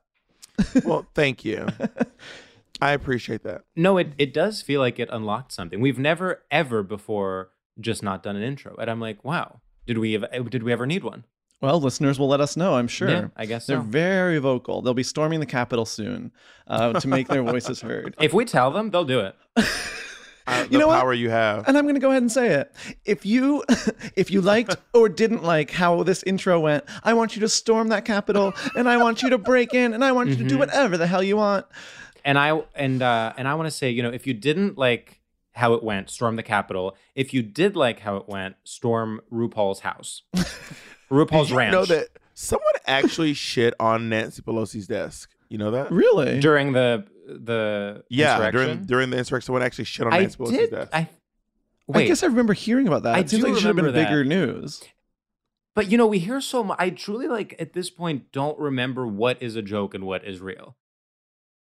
well, *laughs* thank you. I appreciate that. No, it, it does feel like it unlocked something. We've never ever before just not done an intro, and I'm like, wow, did we ever, did we ever need one? Well, listeners will let us know, I'm sure. Yeah, I guess They're so. very vocal. They'll be storming the Capitol soon uh, to make their voices heard. *laughs* If we tell them, they'll do it. *laughs* Uh, the You know what? you have. And I'm going to go ahead and say it. If you *laughs* if you liked *laughs* or didn't like how this intro went, I want you to storm that Capitol and I want you to break in and I want you to do whatever the hell you want. And I and uh, and I want to say, you know, if you didn't like how it went, storm the Capitol. If you did like how it went, storm RuPaul's house, *laughs* RuPaul's Did you ranch. know that someone actually shit on Nancy Pelosi's desk? You know that? Really? during the the Yeah, insurrection? during during the insurrection, someone actually shit on I Nancy Pelosi's did. desk. I I wait, guess I remember hearing about that. I it seems do like it should have been remember that. bigger news. but you know, we hear so much. I truly like at this point don't remember what is a joke and what is real.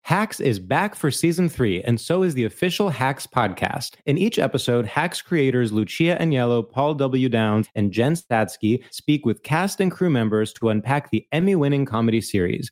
Hacks is back for season three, and so is the official Hacks podcast. In each episode, Hacks creators Lucia Aniello, Paul W. Downs, and Jen Statsky speak with cast and crew members to unpack the Emmy winning comedy series.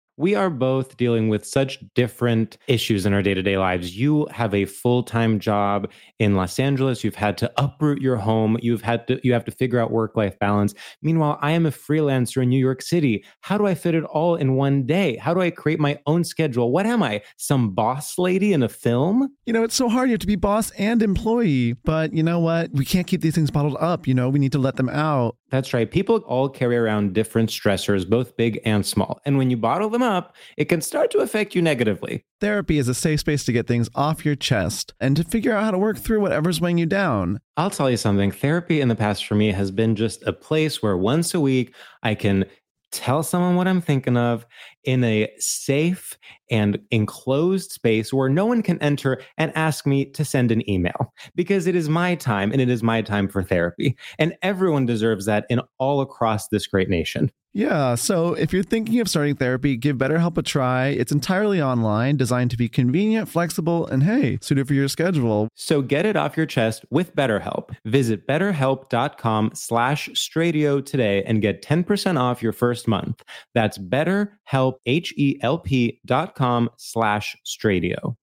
We are both dealing with such different issues in our day to day lives. You have a full time job in Los Angeles. You've had to uproot your home. You've had to you have to figure out work life balance. Meanwhile, I am a freelancer in New York City. How do I fit it all in one day? How do I create my own schedule? What am I? Some boss lady in a film? You know, it's so hard. You have to be boss and employee, but you know what? We can't keep these things bottled up. You know, we need to let them out. That's right. People all carry around different stressors, both big and small. And when you bottle them up, it can start to affect you negatively. Therapy is a safe space to get things off your chest and to figure out how to work through whatever's weighing you down. I'll tell you something. Therapy in the past for me has been just a place where once a week I can tell someone what I'm thinking of in a safe and enclosed space where no one can enter and ask me to send an email *laughs* because it is my time and it is my time for therapy. And everyone deserves that in all across this great nation. Yeah, so if you're thinking of starting therapy, give BetterHelp a try. It's entirely online, designed to be convenient, flexible, and hey, suited for your schedule. So get it off your chest with BetterHelp. Visit betterhelp.com slash stradio today and get 10% off your first month. That's betterhelp, H-E-L-P dot com slash stradio.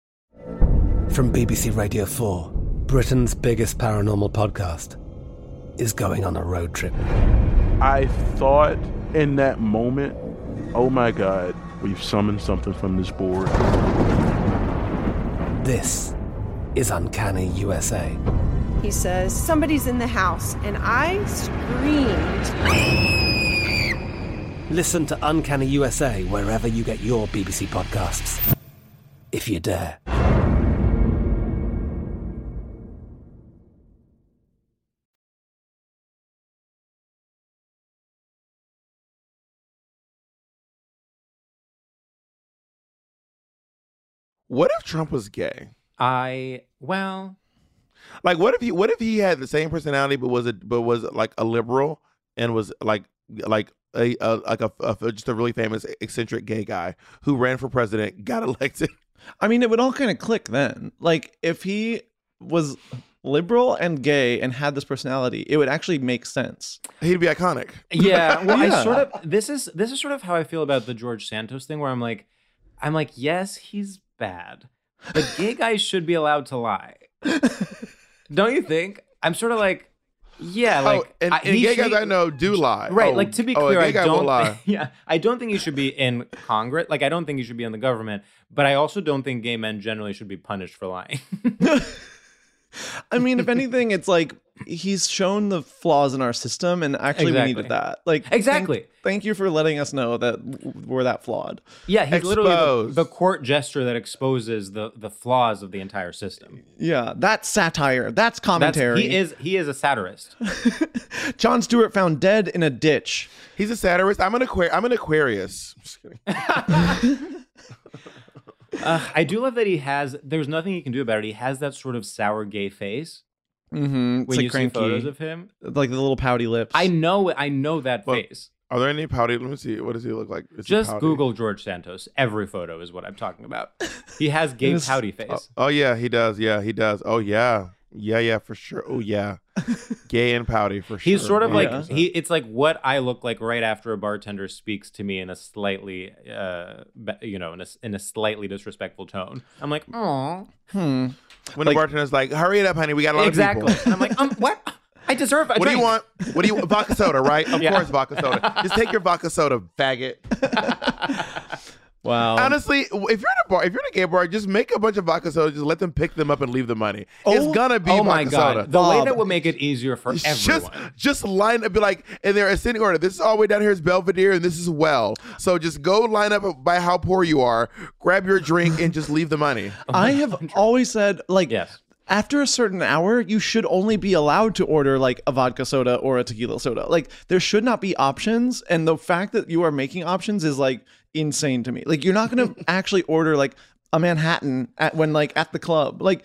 From BBC Radio 4, Britain's biggest paranormal podcast is going on a road trip. I thought in that moment, oh my God, we've summoned something from this board. This is Uncanny USA. He says, Somebody's in the house, and I screamed. Listen to Uncanny USA wherever you get your BBC podcasts, if you dare. What if Trump was gay? I, well, Like, what if he? What if he had the same personality, but was a but was like a liberal and was like like a, a like a, a just a really famous eccentric gay guy who ran for president, got elected. *laughs* I mean, it would all kind of click then. Like if he was liberal and gay and had this personality, it would actually make sense. He'd be iconic. Yeah, well, *laughs* Yeah. I sort of this is this is sort of how I feel about the George Santos thing, where I'm like, I'm like, yes, he's bad, but gay *laughs* guys should be allowed to lie. Don't you think? I'm sort of like, yeah, oh, like oh, and, and he gay should- guys I know do lie. Right, Oh, like to be oh, clear, I don't. lie. *laughs* Yeah, I don't think you should be in Congress. Like, I don't think you should be in the government. But I also don't think gay men generally should be punished for lying. *laughs* *laughs* *laughs* I mean, if anything, it's like he's shown the flaws in our system, and actually, Exactly. we needed that. Like, Exactly. Thank, you for letting us know that w- we're that flawed. Yeah, he's literally the, the court gesture that exposes the the flaws of the entire system. Yeah, that's satire. That's That's, commentary. he is he is a satirist. *laughs* Jon Stewart found dead in a ditch. He's a satirist. I'm an Aquarius. I'm an Aquarius. Just kidding. *laughs* Uh, I do love that he has. There's nothing he can do about it. He has that sort of sour gay face Mm-hmm. It's when like you cranky. see photos of him. like the little pouty lips. I know, I know that Well, face. Are there any pouty? Let me see. What does he look like? Is Just? Google George Santos. Every photo is what I'm talking about. He has *laughs* gay Yes. pouty face. Oh, oh yeah, he does. Yeah, he does. Oh yeah, yeah, yeah, for sure. Oh yeah, *laughs* gay and pouty for sure. He's sort of like he. It's like what I look like right after a bartender speaks to me in a slightly, uh, you know, in a in a slightly disrespectful tone. I'm like, oh, Hmm. when the bartender's like, "Hurry it up, honey, we got a lot exactly. of And people." I'm like, um, what? I deserve. A What do you want? What do you want? Vodka soda, right? Of *laughs* Yeah. course, vodka soda. Just take your vodka soda, faggot. *laughs* Wow. Honestly, if you're in a bar, if you're in a gay bar, just make a bunch of vodka soda. Just let them pick them up and leave the money. it's oh, gonna be Oh vodka my god! soda. The way Bob. that would make it easier for just everyone. just just line up, be like, and they're ascending order. This is all the way down here is Belvedere, and this is well. So just go line up by how poor you are, grab your drink, and just leave the money. *laughs* I have always said like Yes. after a certain hour, you should only be allowed to order like a vodka soda or a tequila soda. Like there should not be options, and the fact that you are making options is like insane to me. Like you're not going *laughs* to actually order like a Manhattan at when like at the club. Like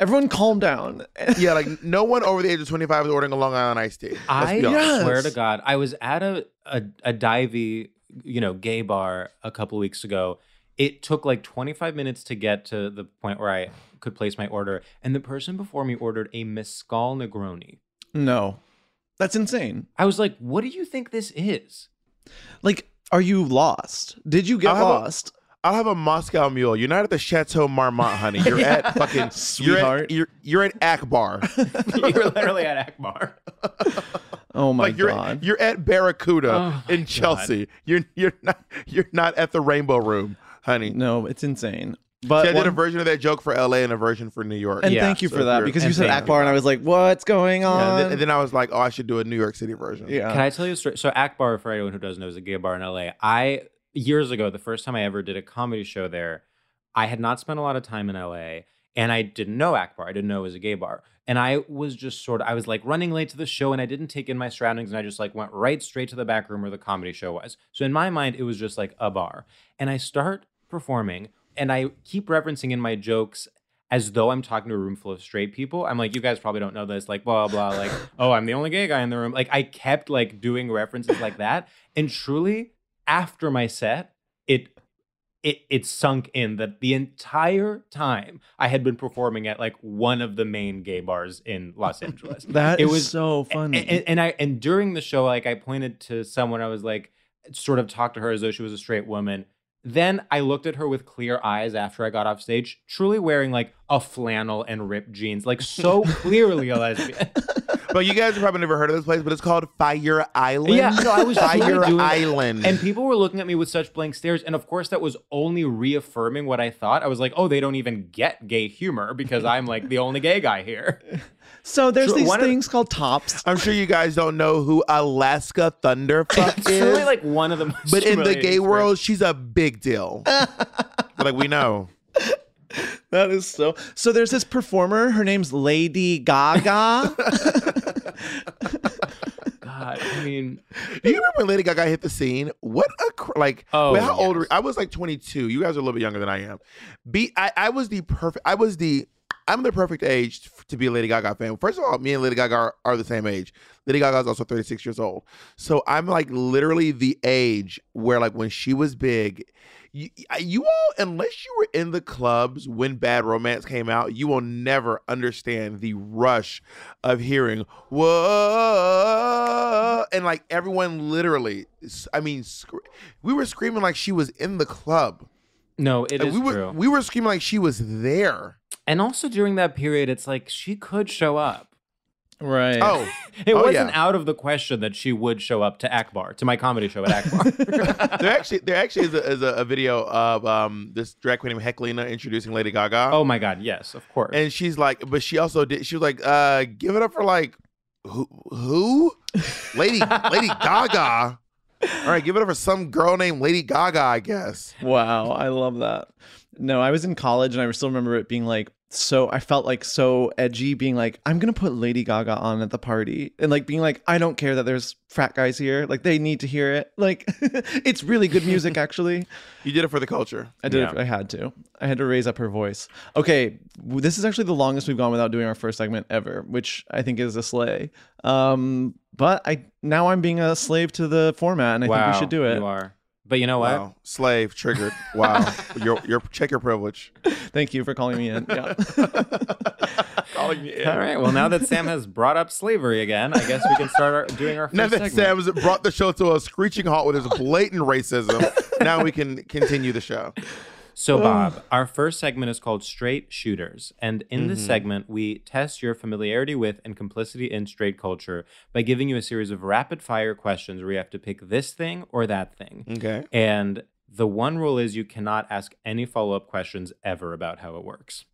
everyone calm down. *laughs* Yeah, like no one over the age of 25 is ordering a Long Island iced tea. Let's I. Yes. swear to God, I was at a a, a divey, you know, gay bar a couple weeks ago. It took like 25 minutes to get to the point where I could place my order, and the person before me ordered a Mescal Negroni. no. That's insane. I was like, "What do you think this is?" Like are you lost? Did you get I'll lost? I'll have a Moscow Mule. You're not at the Chateau Marmont, honey. You're *laughs* at fucking You're Sweetheart. at, you're, you're at Akbar. *laughs* You're literally at Akbar. *laughs* Oh my like you're god. you're at Barracuda Oh in Chelsea. You're you're not you're not at the Rainbow Room, honey. no, it's insane. But See, I did a version of that joke for LA and a version for New York. and Yeah, thank you so for that because you said Akbar and I was like, what's going Yeah, on? and, then, and then I was like, oh, I should do a New York City version. yeah. Can I tell you a story? So Akbar, for anyone who doesn't know, is a gay bar in LA. I years ago, the first time I ever did a comedy show there, I had not spent a lot of time in LA, and I didn't know Akbar. I didn't know it was a gay bar, and I was just sort of I was like running late to the show, and I didn't take in my surroundings, and I just like went right straight to the back room where the comedy show was. So in my mind, it was just like a bar, and I start performing, and I keep referencing in my jokes as though I'm talking to a room full of straight people. I'm like, you guys probably don't know this, like blah blah, blah. like, *laughs* oh, I'm the only gay guy in the room. Like I kept like doing references like that, and truly, after my set, it it it sunk in that the entire time I had been performing at like one of the main gay bars in Los Angeles. *laughs* That it was so funny. and, and I and during the show, like I pointed to someone, I was like, sort of talked to her as though she was a straight woman. Then I looked at her with clear eyes after I got off stage, truly wearing like a flannel and ripped jeans, like so *laughs* clearly a lesbian. But you guys have probably never heard of this place, but it's called Fire Island. Yeah, no, I was Fire doing that. Island. And people were looking at me with such blank stares. And of course, that was only reaffirming what I thought. I was like, oh, they don't even get gay humor because I'm like the only gay guy here. So there's True, these one of- things called tops. I'm sure you guys don't know who Alaska Thunderfuck *laughs* is. truly like one of the most but in the gay experiences. world, she's a big deal. *laughs* like we know. That is so. So there's this performer. Her name's Lady Gaga. God, I mean, Do you remember when Lady Gaga hit the scene? What a cr- like. Oh, wait, how old? yes. Were, I was like 22. You guys are a little bit younger than I am. Be I, I was the perfect. I was the. I'm the perfect age f- to be a Lady Gaga fan. First of all, me and Lady Gaga are, are the same age. Lady Gaga is also 36 years old. So I'm like literally the age where like when she was big, you, you all unless you were in the clubs when Bad Romance came out, you will never understand the rush of hearing whoa and like everyone literally. I mean, we were screaming like she was in the club. no, it Like, is we were true. we were screaming like she was there. And also during that period, it's like she could show up. Right. Oh, *laughs* It Oh, wasn't yeah. out of the question that she would show up to Akbar, to my comedy show at Akbar. *laughs* *laughs* there actually there actually is a, is a, a video of um this drag queen named Heklina introducing Lady Gaga. oh my God, yes, of course. and she's like, but she also did. She was like, uh, give it up for like who? Who? Lady Lady Gaga. All right, give it up for some girl named Lady Gaga, I guess. Wow, I love that. No, I was in college and I still remember it being like so I felt like so edgy being like I'm going to put Lady Gaga on at the party and like being like I don't care that there's frat guys here. Like they need to hear it. Like *laughs* it's really good music *laughs* actually. You did it for the culture. I did Yeah. it. I had to. I had to raise up her voice. Okay, this is actually the longest we've gone without doing our first segment ever, which I think is a slay. Um, but I now I'm being a slave to the format, and I wow, think we should do it. You are. But you know what? Wow, slave triggered. Wow, *laughs* your your check your privilege. Thank you for calling me in. Yeah. *laughs* Calling me in. All right. Well, now that Sam has brought up slavery again, I guess we can start our, doing our first Now that segment. Sam's brought the show to a screeching halt with his blatant racism, now we can continue the show. So, Bob, our first segment is called Straight Shooters. And in this segment, we test your familiarity with and complicity in straight culture by giving you a series of rapid fire questions where you have to pick this thing or that thing. Okay. And the one rule is you cannot ask any follow up questions ever about how it works.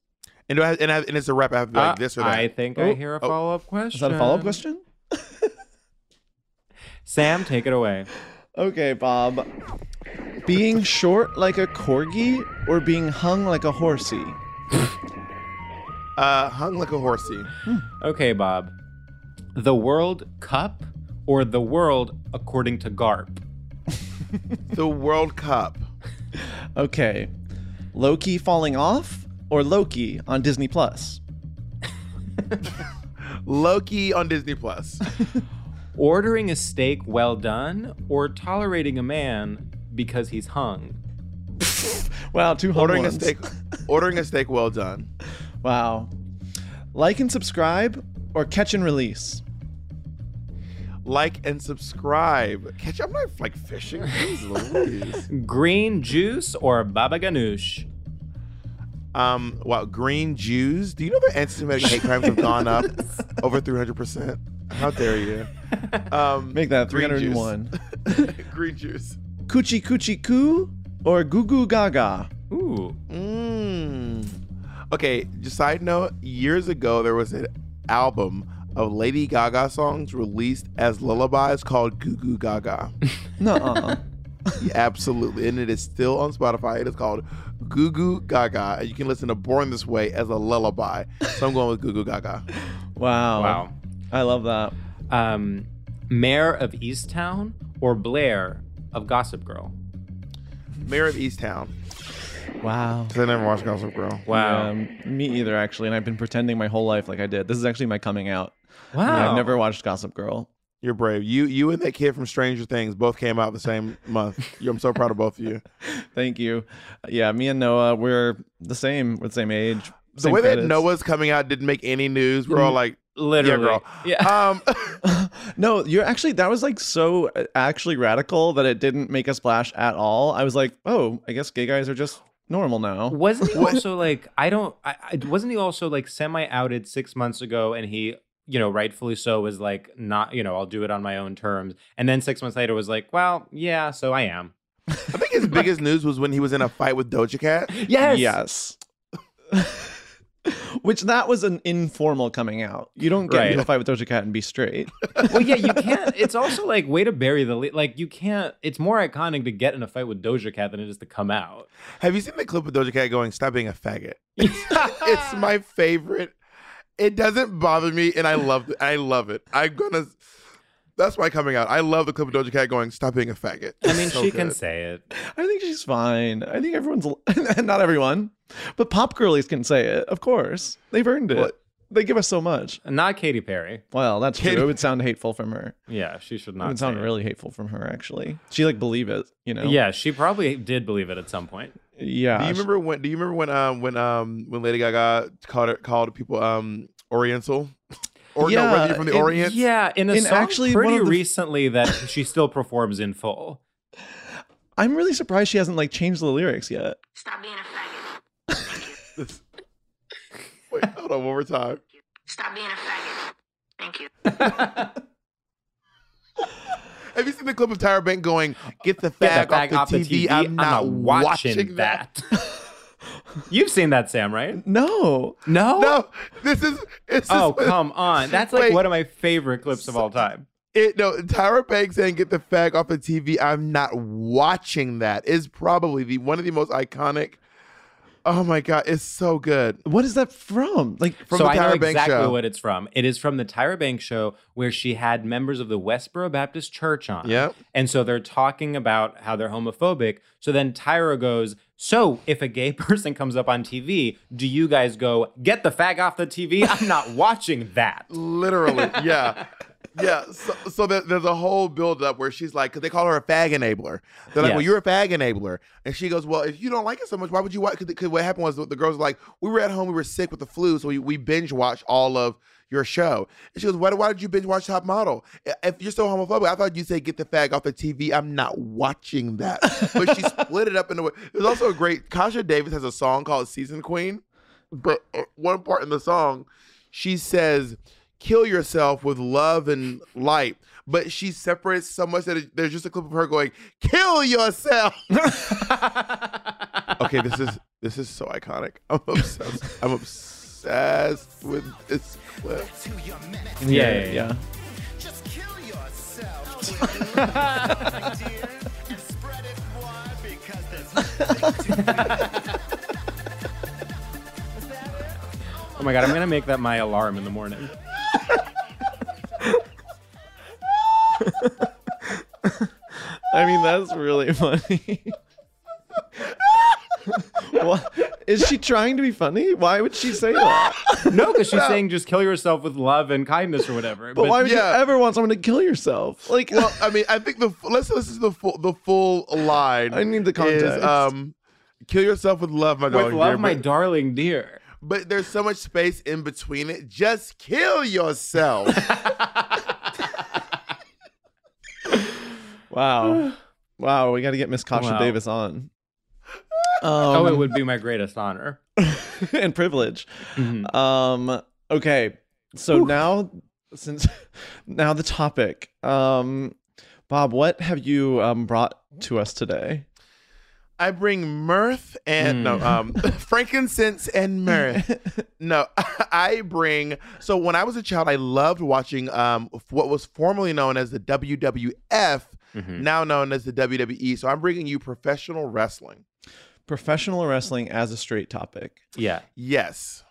And do I have, and, I have, and it's a rap. I have to be like Uh, this or that. I think Oh, I hear a oh. follow up question. Is that a follow up question? Sam, take it away. *laughs* Okay, Bob. Being short like a corgi or being hung like a horsey? Uh, hung like a horsey. Okay, Bob. The World Cup or the world according to Garp? *laughs* The World Cup. Okay. Loki falling off or Loki on Disney Plus? *laughs* Loki on Disney Plus. *laughs* Ordering a steak well done or tolerating a man because he's hung? *laughs* Wow, two hung ordering a steak. Ordering a steak well done. *laughs* Wow. Like and subscribe or catch and release? Like and subscribe. Catch. I'm not like fishing. *laughs* Green juice or baba ganoush? Um. Wow. Green Jews. Do you know that anti-Semitic hate crimes have gone up over 300 percent? How dare you? *laughs* Um, Make that green juice. 301. *laughs* green juice. Coochie coochie coo or goo goo gaga? Ooh. Mm. Okay, just side note, years ago there was an album of Lady Gaga songs released as lullabies called Goo Goo Gaga. *laughs* Nuh-uh. Yeah, absolutely. And it is still on Spotify. It is called Goo Goo Gaga. And you can listen to Born This Way as a lullaby. So I'm going with Goo Goo Gaga. wow. Wow. I love that. Um, Mare of Easttown or Blair of Gossip Girl? Mare of Easttown. Wow. Because I never watched Gossip Girl. Wow. Um, me either, actually. And I've been pretending my whole life like I did. This is actually my coming out. Wow. Yeah, I've never watched Gossip Girl. You're brave. You you and that kid from Stranger Things both came out the same month. *laughs* I'm so proud of both of you. Thank you. Yeah, me and Noah, we're the same. We're the same age. The same way that. Noah's coming out didn't make any news. We're all like, Literally. girl. Yeah. um, *laughs* *laughs* no, you're actually that was like so uh, actually radical that it didn't make a splash at all. I was like, oh, I guess gay guys are just normal now. Wasn't he *laughs* also like I don't I, I wasn't he also like semi outed six months ago and he you know rightfully so was like not you know I'll do it on my own terms and then six months later was like well yeah so I am I think his biggest news was when he was in a fight with Doja Cat. yes Yes. *laughs* Which that was an informal coming out. You don't get Right. into a fight with Doja Cat and be straight. *laughs* well yeah you can't it's also like way to bury the lead like you can't it's more iconic to get in a fight with Doja Cat than it is to come out Have you seen the clip of Doja Cat going, "Stop being a faggot"? *laughs* it's my favorite. It doesn't bother me, and I love it. I love it. I'm gonna. That's my coming out. I love the clip of Doja Cat going, "Stop being a faggot." I mean So she can say it I think she's fine. I think everyone's *laughs* not everyone, but pop girlies can say it. Of course, they've earned it. What? They give us so much. not Katy Perry Well, that's Katy- true. It would sound hateful from her. yeah she should not. It not would sound it. really hateful from her. Actually, she like believe it. You know. yeah she probably did believe it at some point Yeah. Do you she- remember when? Do you remember when? Um, when um, when Lady Gaga called it, called people um Oriental, *laughs* or Yeah, no, whether you're from the it- Orient? yeah in a In song actually pretty the- recently that she still performs in full I'm really surprised she hasn't like changed the lyrics yet. Stop being a faggot. Wait, hold on, one more time. Stop being a faggot. Thank you. *laughs* Have you seen the clip of Tyra Bank going, "Get the fag, Get the fag off, the, TV. I'm, not watching, that." *laughs* You've seen that, Sam, right? No. No. no, this is. It's Oh, just- come on. That's like Wait. one of my favorite clips of all time. It no Tyra Banks saying "Get the fag off the TV." I'm not watching that. Is probably the one of the most iconic. Oh my god, it's so good. What is that from? Like From so the I know Tyra Banks exactly show. what it's from. It is from the Tyra Banks show where she had members of the Westboro Baptist Church on. Yep. And so they're talking about how they're homophobic. So then Tyra goes, So if a gay *laughs* person comes up on TV, do you guys go, Get the fag off the TV? I'm not *laughs* watching that. Literally, yeah. Yeah, so, so there, there's a whole build up where she's like, because they call her a fag enabler. They're like, well, you're a fag enabler. And she goes, well, if you don't like it so much, why would you watch? Because what happened was the the girls were like, we were at home, we were sick with the flu, so we, we binge watched all of your show. And she goes, why, why did you binge watch Top Model? If you're so homophobic, I thought you'd say, get the fag off the TV. I'm not watching that. But she *laughs* split it up into. What there's also a great, Kasha Davis has a song called Season Queen. But uh, one part in the song, she says, "Kill yourself with love and light." But she separates so much that it, there's just a clip of her going, "Kill yourself." *laughs* okay, this is this is so iconic. I'm obsessed. I'm obsessed with this clip. Yeah, yeah, yeah. *laughs* Oh my god, I'm gonna make that my alarm in the morning. *laughs* I mean, that's really funny. *laughs* what? Is she trying to be funny? Why would she say that? No, because she's saying just kill yourself with love and kindness or whatever. But why would yeah. you ever want someone to kill yourself? Like, Well, I mean, I think the let's listen to the full the full line. I need the is, context. um, kill yourself with love, my darling. with love, dear, my but- darling dear. But there's so much space in between it. Just kill yourself. *laughs* wow, wow, we got to get Miss Kasha Wow. Davis on. oh, it Um, would be my greatest honor. *laughs* and privilege. Mhm. Um, okay, so now since *laughs* now the topic, um, Bob, what have you um brought to us today? I bring mirth and no, um, *laughs* frankincense and mirth. no, *laughs* I bring. So when I was a child, I loved watching um what was formerly known as the WWF, now known as the WWE. So I'm bringing you professional wrestling. Professional wrestling as a straight topic. Yeah. Yes.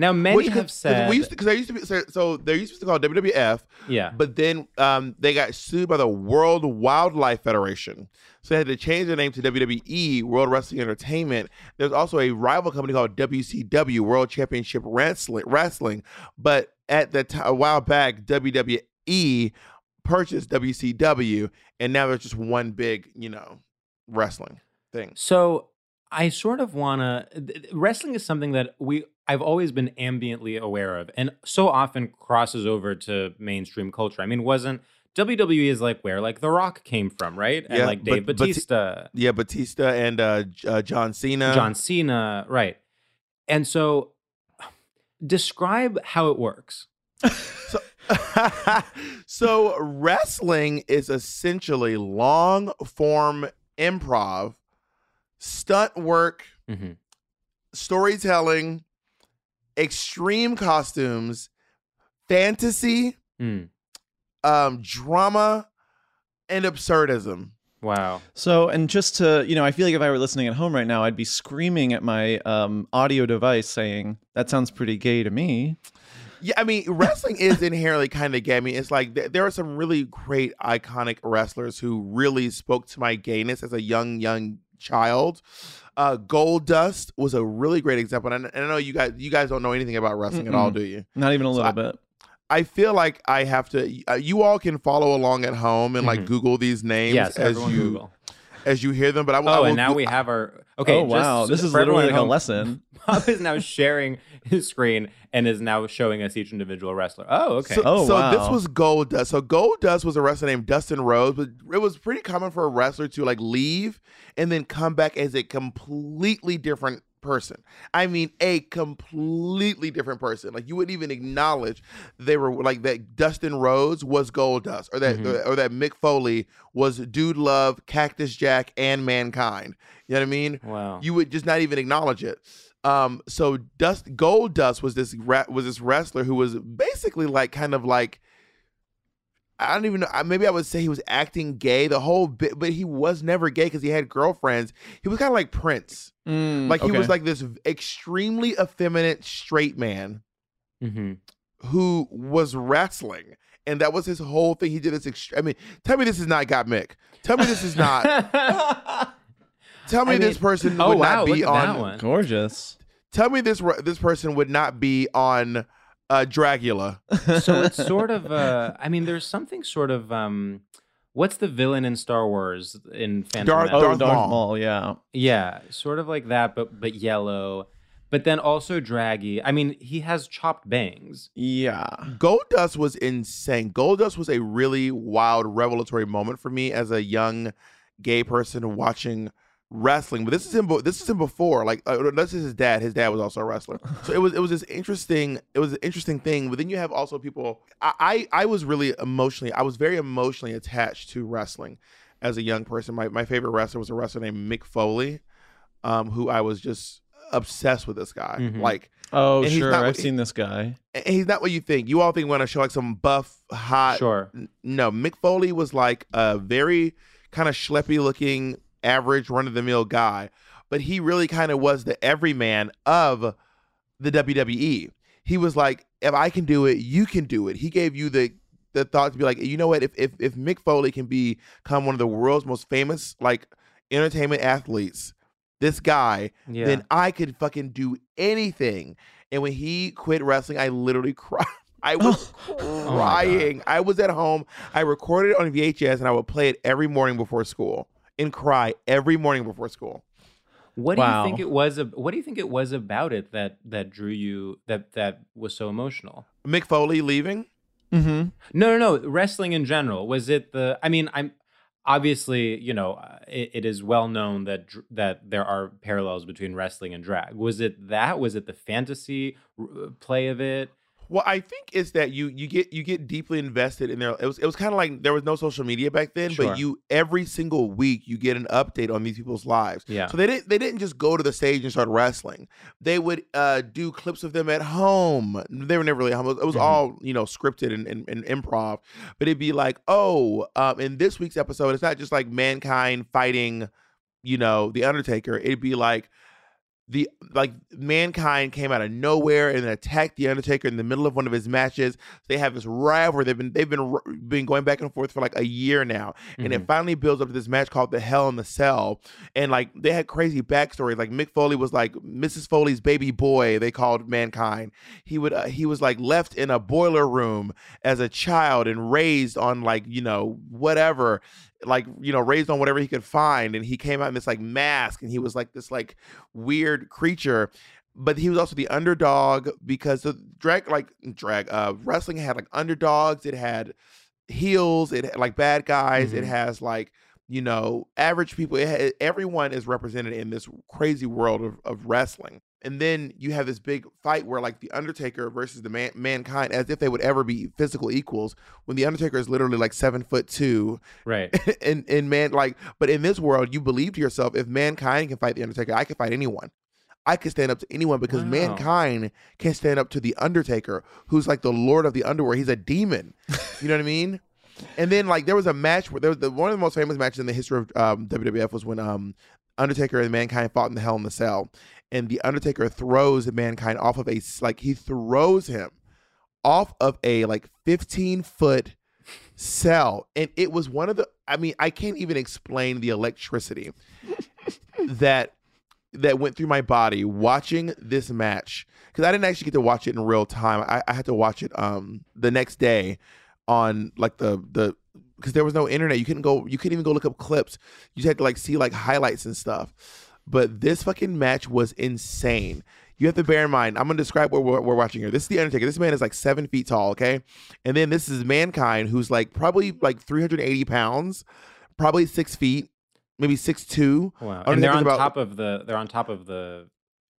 Now many Which- have said we used because I used to be so, so they used to be called WWF, Yeah. but then um, they got sued by the World Wildlife Federation, so they had to change their name to WWE World Wrestling Entertainment. There's also a rival company called WCW World Championship Wrestling, Wrestling, but at the time a while back WWE purchased WCW, and now there's just one big you know wrestling thing. So I sort of want to. Wrestling is something that we I've always been ambiently aware of, and so often crosses over to mainstream culture. I mean, wasn't WWE is like where like The Rock came from, right? And Yeah, like Dave but- Batista, Yeah, Batista and uh, uh, John Cena. John Cena, right? And so, describe how it works. So, *laughs* so wrestling is essentially long form improv, stunt work, Mhm. storytelling, extreme costumes, fantasy, Mm. um, drama, and absurdism. Wow. So, and just to, you know, I feel like if I were listening at home right now, I'd be screaming at my um, audio device saying, that sounds pretty gay to me. Yeah, I mean, wrestling is inherently kind of gay. I mean, it's like th- there are some really great, iconic wrestlers who really spoke to my gayness as a young, young child. Uh, Goldust was a really great example, and I, and I know you guys, you guys don't know anything about wrestling at all, do you? Not even a So little I- bit. I feel like I have to. Uh, you all can follow along at home and like Mhm. Google these names Yes, as you Google. as you hear them. But I, will- I Oh, will and now go- we have our okay. oh, wow. This is literally like a home, lesson. Bob is now sharing his screen and is now showing us each individual wrestler. Oh, okay. So, Oh, so this was Goldust. So Goldust was a wrestler named Dustin Rhodes, but it was pretty common for a wrestler to like leave and then come back as a completely different person. I mean, a completely different person. Like you wouldn't even acknowledge they were like that. Dustin Rhodes was Goldust, or that Mhm. or that Mick Foley was Dude Love, Cactus Jack, and Mankind. You know what I mean? Wow. You would just not even acknowledge it. Um, so Dust Goldust was this ra- was this wrestler who was basically like kind of like I don't even know. Maybe I would say he was acting gay the whole bit, but he was never gay because he had girlfriends. He was kind of like Prince. Mm, Like he was like this extremely effeminate straight man hmm who was wrestling. And that was his whole thing. He did this. Ext- I mean, tell me this is not got Mick. Tell me this is not. *laughs* tell me I this mean- person oh, would wow, not be look that on. one. gorgeous. Tell me this this person would not be on uh, Dragula. *laughs* so it's sort of uh I mean there's something sort of um what's the villain in Star Wars in Phantom Darth- Menace? Oh, Darth Darth Maul. Maul. Yeah. Yeah, sort of like that but but yellow. But then also draggy. I mean, he has chopped bangs. Yeah. Goldust was insane. Goldust was a really wild, revelatory moment for me as a young gay person watching wrestling. But this is him. This is him before. Like uh, this is his dad. His dad was also a wrestler. *laughs* So it was it was this interesting. It was an interesting thing. But then you have also people. I I, I was really emotionally. I was very emotionally attached to wrestling as a young person. My my favorite wrestler was a wrestler named Mick Foley, um, who I was just obsessed with. This guy, Mhm. like. Oh, sure. I've seen this guy. And he's not what you think. You all think want to show like some buff, hot. Sure. N- No, Mick Foley was like a very kind of schleppy looking, average, run of the mill guy, but he really kind of was the everyman of the WWE. He was like, if I can do it, you can do it. He gave you the the thought to be like, you know what? If if if Mick Foley can become one of the world's most famous like entertainment athletes, this guy, Yeah. then I could fucking do anything. And when he quit wrestling, I literally *laughs* cried. I was *laughs* Oh crying. I was at home. I recorded it on VHS and I would play it every morning before school and cry every morning before school. What do you think it was? What do you think it was about it that that drew you that that was so emotional? Mick Foley leaving. Mm-hmm. No, no, no. Wrestling in general was it the? I mean, I'm obviously you know uh, it, it is well known that that there are parallels between wrestling and drag. Was it that? Was it the fantasy play of it? Well, I think it's that you you get you get deeply invested in there. It was it was kind of like there was no social media back then, Sure. but you every single week you get an update on these people's lives. Yeah. So they didn't they didn't just go to the stage and start wrestling. They would uh, do clips of them at home. They were never really home. It was, it was Mhm. all you know scripted and, and, and improv. But it'd be like, oh, um, in this week's episode, it's not just like mankind fighting, you know, the Undertaker. It'd be like the like mankind came out of nowhere and attacked the Undertaker in the middle of one of his matches. They have this rivalry. They've been they've been been going back and forth for like a year now, and it finally builds up to this match called the Hell in the Cell. And like they had crazy backstories. Like Mick Foley was like Mrs. Foley's baby boy. They called mankind. He would uh, he was like left in a boiler room as a child and raised on like you know whatever like you know raised on whatever he could find and he came out in this like mask and he was like this like weird creature but he was also the underdog because the drag like drag uh wrestling had like underdogs it had heels it had like bad guys it Mhm. has like you know average people it everyone is represented in this crazy world of, of wrestling and then you have this big fight where like the undertaker versus the man, mankind as if they would ever be physical equals when the undertaker is literally like seven foot two Right. *laughs* and and man like but in this world you believe to yourself if mankind can fight the undertaker i can fight anyone i can stand up to anyone because Wow. mankind can stand up to the undertaker who's like the lord of the underworld he's a demon you know what i mean *laughs* and then like there was a match where there was the one of the most famous matches in the history of um, wwf was when um undertaker and mankind fought in the hell in the cell. And the undertaker throws mankind off of a like he throws him off of a like 15 foot cell. And it was one of the i mean i can't even explain the electricity *laughs* that that went through my body watching this match. Because i didn't actually get to watch it in real time. I, I had to watch it um the next day on like the the because there was no internet you couldn't go you couldn't even go look up clips you just had to like see like highlights and stuff but this fucking match was insane you have to bear in mind, I'm gonna describe what we're, we're watching here. This is the Undertaker. This man is like seven feet tall, okay, and then this is Mankind, who's like probably like 380 pounds, probably six feet, maybe six two. Wow. And they're on about- top of the they're on top of the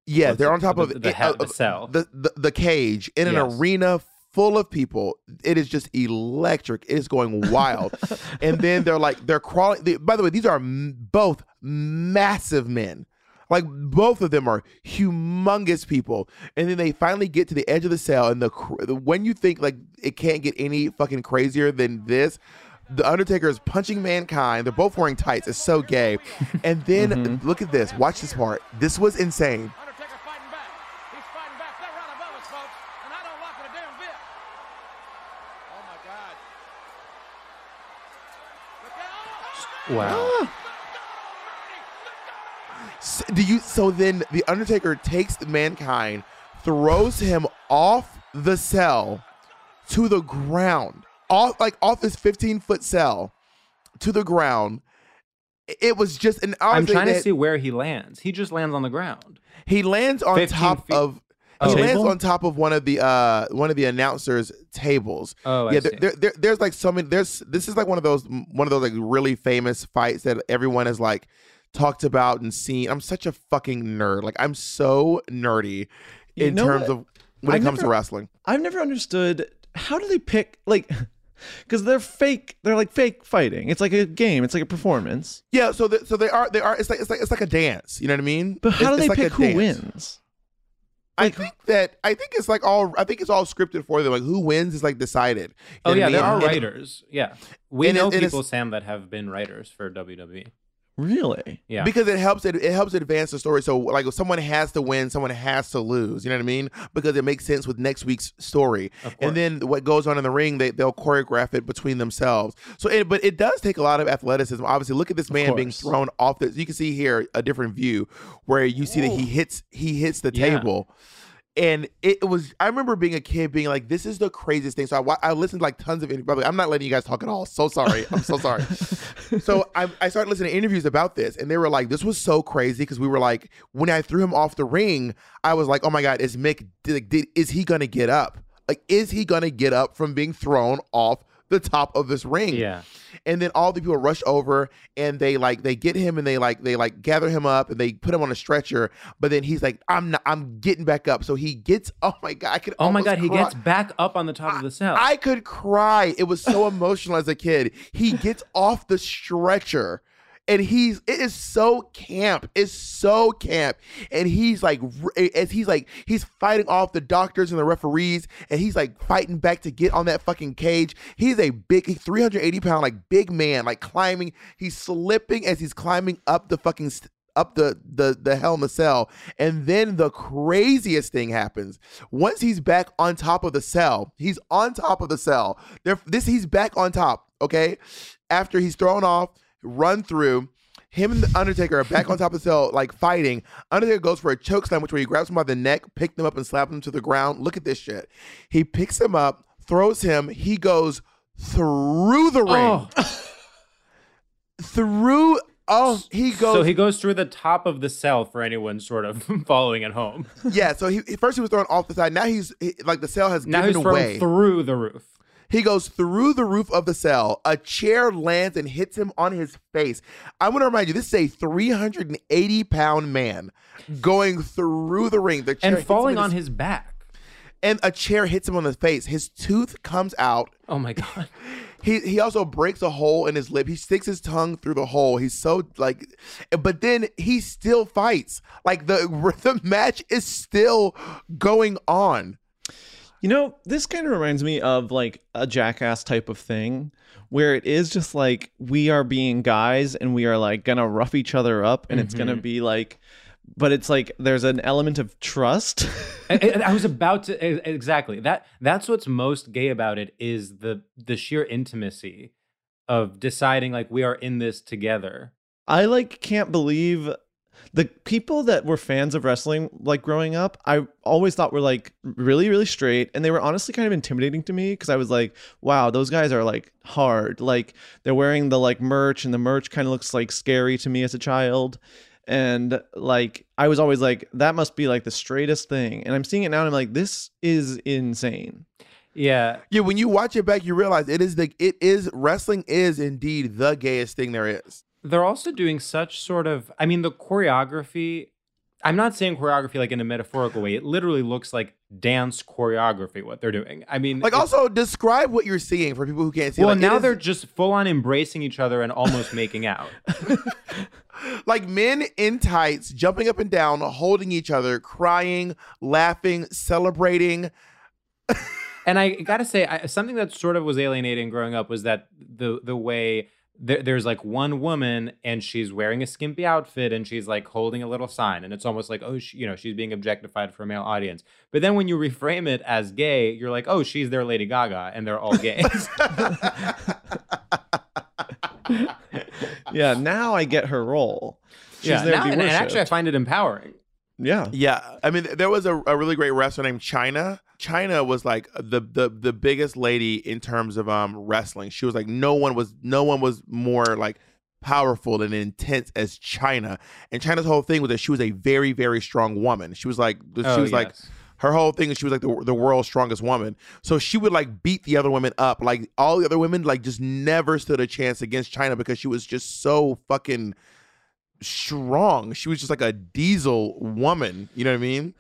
Yeah, they're on top the- of the it- he- uh, the cell. the, the the cage in an Yes. arena full of people. It is just electric. It is going wild. *laughs* and then they're like they're crawling. They, by the way, these are m- both massive men. Like both of them are humongous people, and then they finally get to the edge of the cell. And the cr- when you think like it can't get any fucking crazier than this, the Undertaker is punching mankind. They're both wearing tights. It's so gay. And then Mm-hmm. look at this. Watch this part. This was insane. Wow. S- Do you? So then the Undertaker takes mankind, throws him off the cell to the ground, off like off this fifteen foot cell to the ground. It was just an. I'm trying to see where he lands. He just lands on the ground. He lands on top feet- of. Oh. He lands on top of one of the uh one of the announcers' tables. Oh, I yeah. see. There, there, there- there's like so many. There's this is like one of those one of those like really famous fights that everyone has like talked about and seen. I'm such a fucking nerd. Like I'm so nerdy You in know terms what? of when it I've comes to wrestling. I've never understood how do they pick like *laughs* because they're fake. They're like fake fighting. It's like a game. It's like a performance. Yeah. So the, so they are they are. It's like it's like it's like a dance. You know what I mean? But how It's- do they it's like pick who dance. wins? I think that I think it's like all I think it's all scripted for them. Like who wins is like decided. Oh yeah, there are writers. Yeah, we and know people, Sam, that have been writers for. WWE. Really? Yeah, Because it helps it, it helps advance the story. So like if someone has to win, someone has to lose. You know what I mean? Because it makes sense with next week's story. And then what goes on in the ring, they they'll choreograph it between themselves. So it, but it does take a lot of athleticism. Obviously, look at this man being thrown off the you can see here a different view where you see that he hits he hits the Yeah. table. And it was, I remember being a kid being like, this is the craziest thing. So I, I listened to like tons of interviews. I'm not letting you guys talk at all. So sorry. I'm so sorry. *laughs* so I, I started listening to interviews about this, and they were like, this was so crazy because we were like, when I threw him off the ring, I was like, oh my God, is Mick, did, did, is he to get up? Like, is he to get up from being thrown off the top of this ring? yeah. and then all the people rush over and they like they get him and they like they like gather him up and they put him on a stretcher but then he's like i'm not i'm getting back up so he gets *laughs* oh my god i could Oh my God, he gets back up on the top of the cell. i could cry it was so *laughs* emotional as a kid he gets off the stretcher and he's it is so camp it's so camp. And he's like as he's like he's fighting off the doctors and the referees and he's like fighting back to get on that fucking cage. He's a big 380 pound like big man like climbing he's slipping as he's climbing up the fucking st- up the the the hell in the cell. And then the craziest thing happens. Once he's back on top of the cell he's on top of the cell. There this he's back on top okay? After he's thrown off run through him and the Undertaker are back on top of the cell, like fighting. Undertaker goes for a choke slam, which where he grabs him by the neck, pick them up, and slap them to the ground. Look at this shit. He picks him up, throws him. He goes through the ring. Oh. *laughs* Through. Oh, he goes. so he goes through the top of the cell for anyone sort of *laughs* following at home. yeah. So he first he was thrown off the side. Now he's he- like the cell has Now given he's thrown away. through the roof. He goes through the roof of the cell. A chair lands and hits him on his face. I want to remind you, this is a 380 pound man going through the ring. The chair And falling in on his back. and a chair hits him on the face. His tooth comes out. Oh my God. *laughs* He he also breaks a hole in his lip. He sticks his tongue through the hole. He's so like, but then he still fights. Like the *laughs* the match is still going on. You know, this kind of reminds me of like a jackass type of thing where it is just like we are being guys and we are like gonna rough each other up and it's gonna Mhm. be like, but it's like there's an element of trust. *laughs* I, was about to exactly that. That's what's most gay about it is the the sheer intimacy of deciding like we are in this together. I like can't believe the people that were fans of wrestling like growing up i always thought were like really really straight and they were honestly kind of intimidating to me because i was like wow those guys are like hard. Like they're wearing the like merch and the merch kind of looks like scary to me as a child and like i was always like that must be like the straightest thing and i'm seeing it now and i'm like this is insane. Yeah, Yeah, when you watch it back, you realize it is the it is wrestling is indeed the gayest thing there is. They're also doing such sort of. I mean, the choreography I'm not saying choreography like in a metaphorical way. It literally looks like dance choreography what they're doing. I mean, Like, also describe what you're seeing for people who can't see. well, like, now is- they're just full on embracing each other and almost making out. *laughs* like men in tights, jumping up and down, holding each other, crying, laughing, celebrating. *laughs* and I gotta say, I, something that sort of was alienating growing up was that the the way there, there's like one woman and she's wearing a skimpy outfit and she's like holding a little sign and it's almost like oh she, you know she's being objectified for a male audience. But then when you reframe it as gay, you're like oh she's their Lady Gaga and they're all gays. *laughs* yeah, now I get her role. She's yeah, there now- to be and, and actually I find it empowering. Yeah. Yeah, I mean, there was a, a really great wrestler named Chyna. Chyna was like the the the biggest lady in terms of um wrestling. She was like no one was no one was more like powerful and intense as Chyna. And Chyna's whole thing was that she was a very very strong woman. She was like she Oh, was like her whole thing is she was like the, the world's strongest woman. So she would like beat the other women up. Like all the other women like just never stood a chance against Chyna because she was just so fucking strong. She was just like a diesel woman. You know what I mean?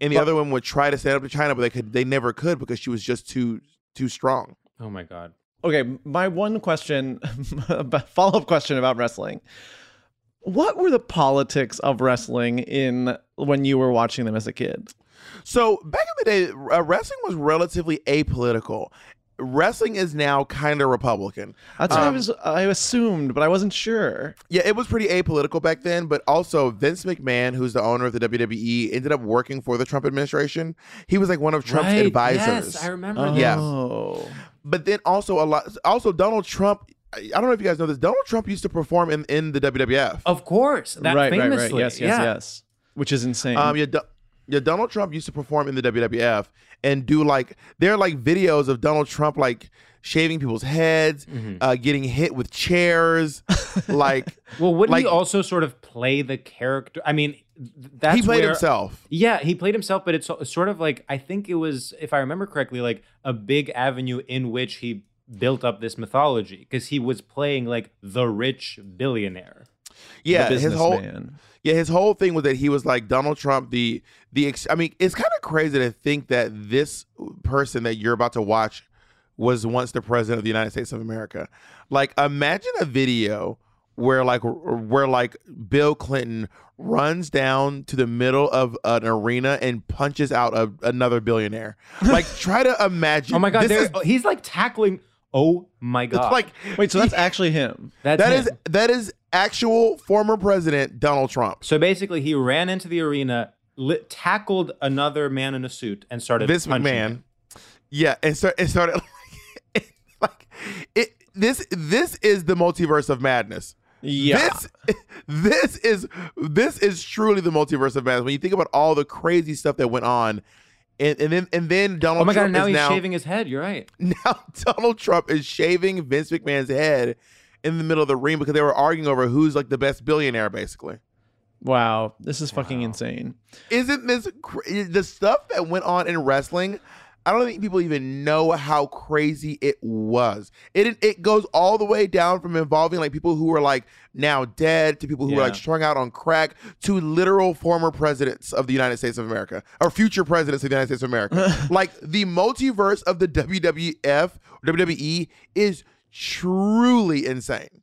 And the But- other women would try to stand up to Chyna, but they could they never could because she was just too too strong. Oh my god. Okay, my one question, *laughs* follow up question about wrestling. What were the politics of wrestling in when you were watching them as a kid? So back in the day, uh, wrestling was relatively apolitical. Wrestling is now kind of Republican. That's what I Um, was I assumed, but I wasn't sure. Yeah, it was pretty apolitical back then, but also Vince McMahon, who's the owner of the WWE, ended up working for the Trump administration. He was like one of Trump's Right, advisors. Yes, I remember that. Yeah. Oh. But then also a lot also Donald Trump I I don't know if you guys know this. Donald Trump used to perform in, in the WWF. Of course, that right, right, famously. right. Yes, yes, yeah. yes. Which is insane. Um, yeah, Do- yeah, Donald Trump used to perform in the WWF and do like there are like videos of Donald Trump like shaving people's heads, Mm-hmm. uh, getting hit with chairs, *laughs* like Well, wouldn't like he also sort of play the character? I mean, th- that's he played where- himself. Yeah, he played himself, but it's sort of like I think it was, if I remember correctly, like a big avenue in which he built up this mythology because he was playing like the rich billionaire. Yeah, his whole businessman. yeah his whole thing was that he was like Donald Trump. The the ex- I mean, it's kind of crazy to think that this person that you're about to watch was once the president of the United States of America. Like, imagine a video where like where like Bill Clinton runs down to the middle of an arena and punches out a, another billionaire. Like, try to *laughs* imagine. Oh my god, is- he's like tackling. Oh my it's god, like Wait, so that's actually him. that's that him. is that is actual former president Donald Trump. So basically, he ran into the arena, li- tackled another man in a suit, and started Vince punching McMahon. him. Yeah, and start it started like, *laughs* like it. This this is the multiverse of madness. Yeah. This *laughs* this is this is truly the multiverse of madness. When you think about all the crazy stuff that went on, and, and then and then Donald Oh my god, Trump now he's now shaving his head. You're right. *laughs* now Donald Trump is shaving Vince McMahon's head in the middle of the ring because they were arguing over who's like the best billionaire, basically. Wow, this is fucking insane. Isn't this cra- the stuff that went on in wrestling? I don't think people even know how crazy it was. It it goes all the way down from involving like people who were like now dead to people who were Yeah. like strung out on crack to literal former presidents of the United States of America or future presidents of the United States of America. *laughs* like the multiverse of the WWF WWE is truly insane.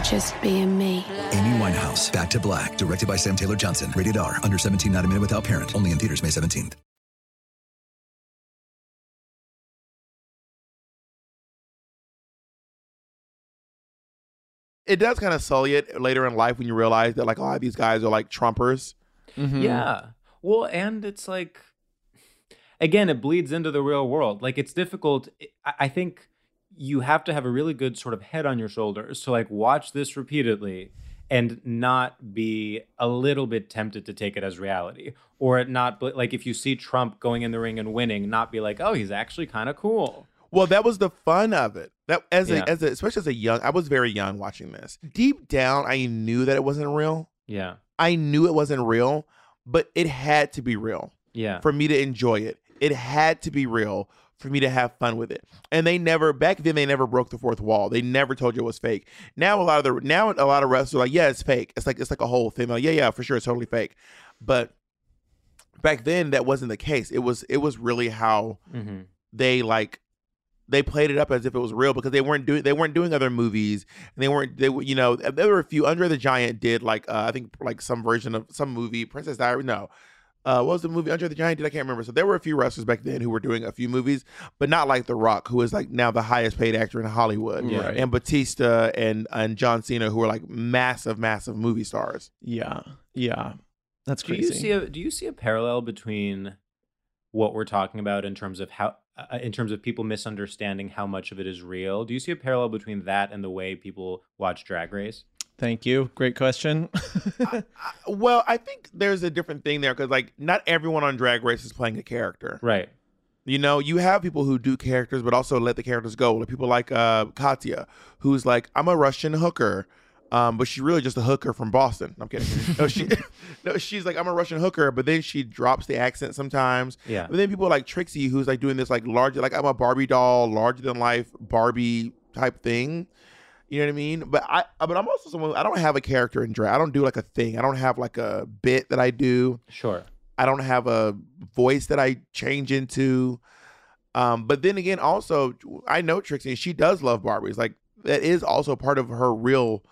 for just being me. Amy Winehouse, Back to Black, directed by Sam Taylor Johnson. Rated R, under 17, not a minute without parent. Only in theaters May 17th. It does kind of sully it later in life when you realize that like a lot of these guys are like Trumpers. Mm-hmm. Yeah. Well, and it's like, again, it bleeds into the real world. Like, it's difficult. I I think you have to have a really good sort of head on your shoulders to like watch this repeatedly and not be a little bit tempted to take it as reality or it not like if you see Trump going in the ring and winning not be like oh he's actually kind of cool Well, that was the fun of it. That as Yeah. a, as a, especially as a young, I was very young watching this. Deep down, I knew that it wasn't real. yeah I knew it wasn't real, but it had to be real yeah for me to enjoy it. It had to be real for me to have fun with it. And they never back then they never broke the fourth wall. They never told you it was fake. Now a lot of the now a lot of wrestlers are like, yeah, it's fake. It's like it's like a whole thing. Like, yeah, yeah, for sure, it's totally fake. But back then that wasn't the case. It was it was really how mm-hmm. they like they played it up as if it was real because they weren't doing they weren't doing other movies and they weren't they you know there were a few Andre the Giant did like uh, I think like some version of some movie Princess Diary no uh, what was the movie Andre the Giant did I can't remember so there were a few wrestlers back then who were doing a few movies but not like The Rock who is like now the highest paid actor in Hollywood Yeah. Right. and Batista and and John Cena who are like massive massive movie stars Yeah. Yeah. That's do crazy. you see a do you see a parallel between what we're talking about in terms of how uh, in terms of people misunderstanding how much of it is real do you see a parallel between that and the way people watch drag race Thank you. Great question. *laughs* well I think there's a different thing there because like not everyone on Drag Race is playing a character right You know, you have people who do characters, but also let the characters go. Like people like uh, Katya, who's like, I'm a Russian hooker, um, but she's really just a hooker from Boston. I'm kidding. *laughs* no, she, *laughs* no, she's like, I'm a Russian hooker, but then she drops the accent sometimes. Yeah. But then people like Trixie, who's like doing this like larger, like I'm a Barbie doll, larger than life Barbie type thing. You know what I mean? But I, but I'm also someone. I don't have a character in drag. I don't do like a thing. I don't have like a bit that I do. sure I don't have a voice that I change into. Um, but then again, also I know Trixie, and she does love Barbies. Like that is also part of her real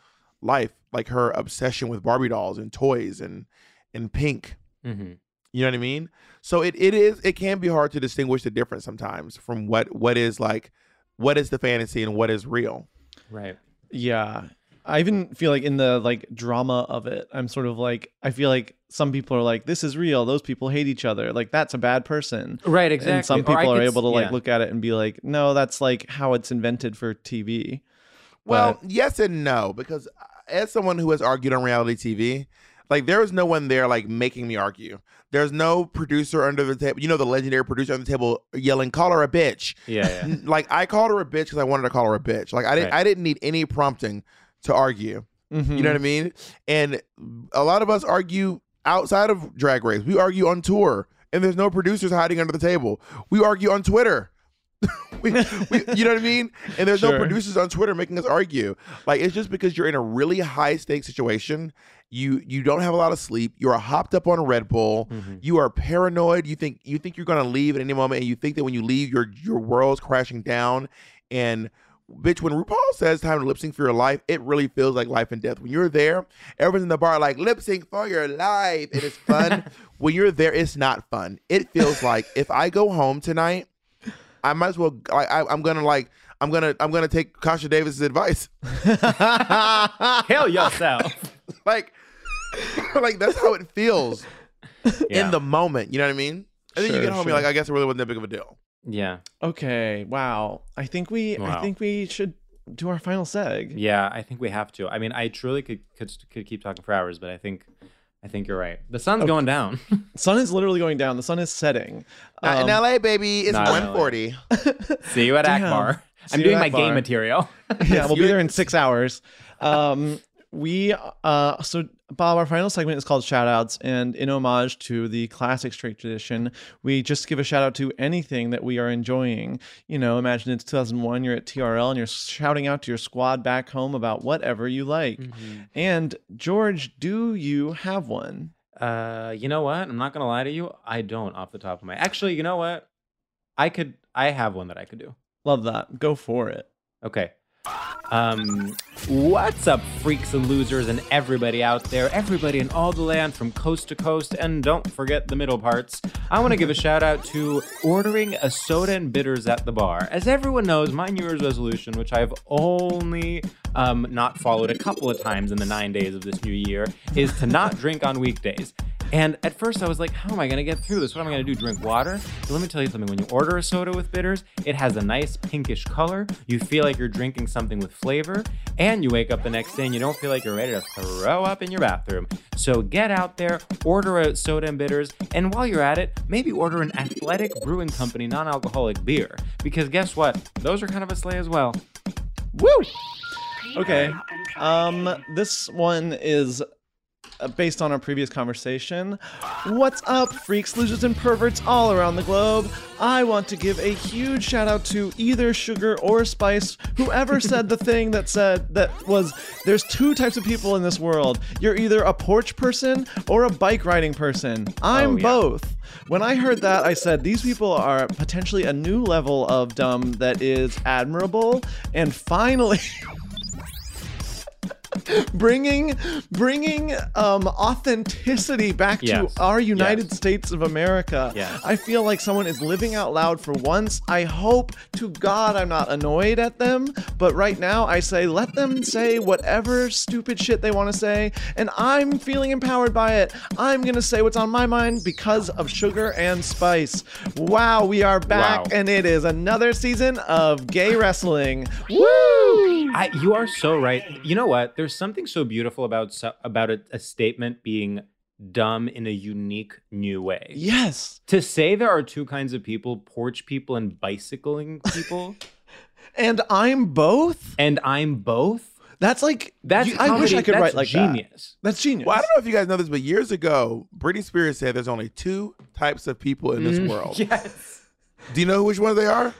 life, like her obsession with Barbie dolls and toys and and pink. mm-hmm. You know what I mean? So it, it is it can be hard to distinguish the difference sometimes from what what is like what is the fantasy and what is real. right Yeah. I even feel like in the like drama of it, I'm sort of like I feel like some people are like, this is real. Those people hate each other. Like that's a bad person. right Exactly. And some people are could able to like yeah. look at it and be like, no, that's like how it's invented for TV. Well, But- yes and no, because uh, as someone who has argued on reality TV, like there was no one there like making me argue. There's no producer under the table. You know, the legendary producer on the table yelling, "Call her a bitch." yeah yeah Like I called her a bitch because I wanted to call her a bitch. Like I didn't. Right. I didn't need any prompting to argue. Mm-hmm. You know what I mean? And a lot of us argue outside of Drag Race. We argue on tour, and there's no producers hiding under the table. We argue on Twitter. *laughs* we, we, you know what I mean? And there's no producers on Twitter making us argue. Like it's just because you're in a really high stakes situation. You you don't have a lot of sleep. You're hopped up on a Red Bull. Mm-hmm. You are paranoid. You think you think you're gonna leave at any moment, and you think that when you leave, your your world's crashing down. And bitch, when RuPaul says time to lip sync for your life, it really feels like life and death. When you're there, everyone's in the bar like lip sync for your life, it's fun. *laughs* when you're there, it's not fun. It feels like if I go home tonight, I might as well. Like, I, I'm gonna like. I'm gonna. I'm gonna take Kasha Davis's advice. *laughs* kill yourself *laughs* like, *laughs* like that's how it feels Yeah. in the moment. You know what I mean? And then you Sure, get home, sure. you're like, I guess it really wasn't that big of a deal. yeah Okay. Wow. I think we Wow. I think we should do our final seg. Yeah, I think we have to. I mean, I truly could could, could keep talking for hours, but I think I think you're right. The sun's Okay. going down. *laughs* sun is literally going down. The sun is setting. Not in Um, LA, baby. It's Not 140. *laughs* See you at Damn. Akbar. I'm doing my Akbar. game material. *laughs* yeah, we'll be there in six hours. Um, we uh, so Bob, our final segment is called shoutouts, and in homage to the classic straight tradition, we just give a shout out to anything that we are enjoying. You know, imagine it's 2001, you're at TRL, and you're shouting out to your squad back home about whatever you like. And George, do you have one? Uh, you know what? I'm not gonna lie to you. I don't off the top of my. Actually, you know what? I could. I have one that I could do. Love that. Go for it. Okay. Um, what's up, freaks and losers, and everybody out there, everybody in all the land from coast to coast, and don't forget the middle parts. I want to give a shout out to ordering a soda and bitters at the bar. As everyone knows, my New Year's resolution, which I've only um, not followed a couple of times in the nine days of this new year, is to not drink on weekdays. And at first I was like, how am I going to get through this? What am I going to do? Drink water? But let me tell you something. When you order a soda with bitters, it has a nice pinkish color. You feel like you're drinking something with flavor. And you wake up the next day and you don't feel like you're ready to throw up in your bathroom. So get out there, order a soda and bitters. And while you're at it, maybe order an Athletic Brewing Company non alcoholic beer. Because guess what? Those are kind of a sleigh as well. Woo! Okay. Um, this one is Uh, based on our previous conversation. What's up, freaks, losers, and perverts all around the globe? I want to give a huge shout out to either Sugar or Spice, whoever *laughs* said the thing that said that was there's two types of people in this world. You're either a porch person or a bike riding person. I'm Oh, yeah. both. When I heard that, I said these people are potentially a new level of dumb that is admirable. And finally, *laughs* *laughs* bringing bringing um authenticity back Yes. to our United Yes. States of America. Yes. I feel like someone is living out loud for once. I hope to God I'm not annoyed at them, but right now I say let them say whatever stupid shit they want to say, and I'm feeling empowered by it. I'm gonna say what's on my mind because of sugar and spice. Wow, we are back, Wow. and it is another season of gay wrestling. Woo! I, you are so right. You know what? There's something so beautiful about about a, a statement being dumb in a unique new way. Yes. To say there are two kinds of people, porch people and bicycling people, *laughs* And I'm both. and I'm both. That's like That's you- I wish I could write like that. genius. That's genius. Well, I don't know if you guys know this, but years ago, Britney Spears said there's only two types of people in this Mm, world. *laughs* Yes. Do you know which ones they are?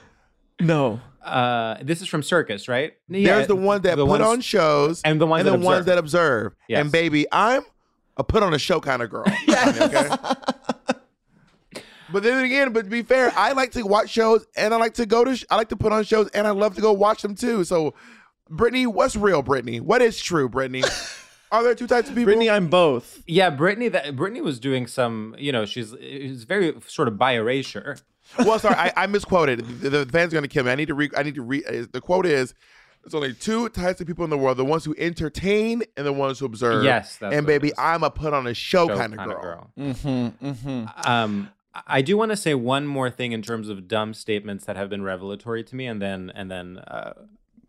No. Uh, this is from Circus, right? There's the ones that the put ones- on shows and the ones and that the ones observe. that observe. Yes. And baby, I'm a put on a show kind of girl. *laughs* honey, okay? But then again, but to be fair, I like to watch shows and I like to go to sh- I like to put on shows and I love to go watch them too. So, Britney, what's real, Britney? What is true, Britney? *laughs* Are there two types of people? Britney, I'm both. Yeah, Britney. That Britney was doing some. You know, she's it's very sort of by erasure. Well, sorry, I, I misquoted. The, the fans are gonna kill me. I need to re. I need to re. uh, The quote is. There's only two types of people in the world: the ones who entertain and the ones who observe. Yes, that's and baby. I'm a put on a show, Show kind of kinda girl. Mm-hmm. Mm-hmm. Um, I do want to say one more thing in terms of dumb statements that have been revelatory to me, and then and then uh,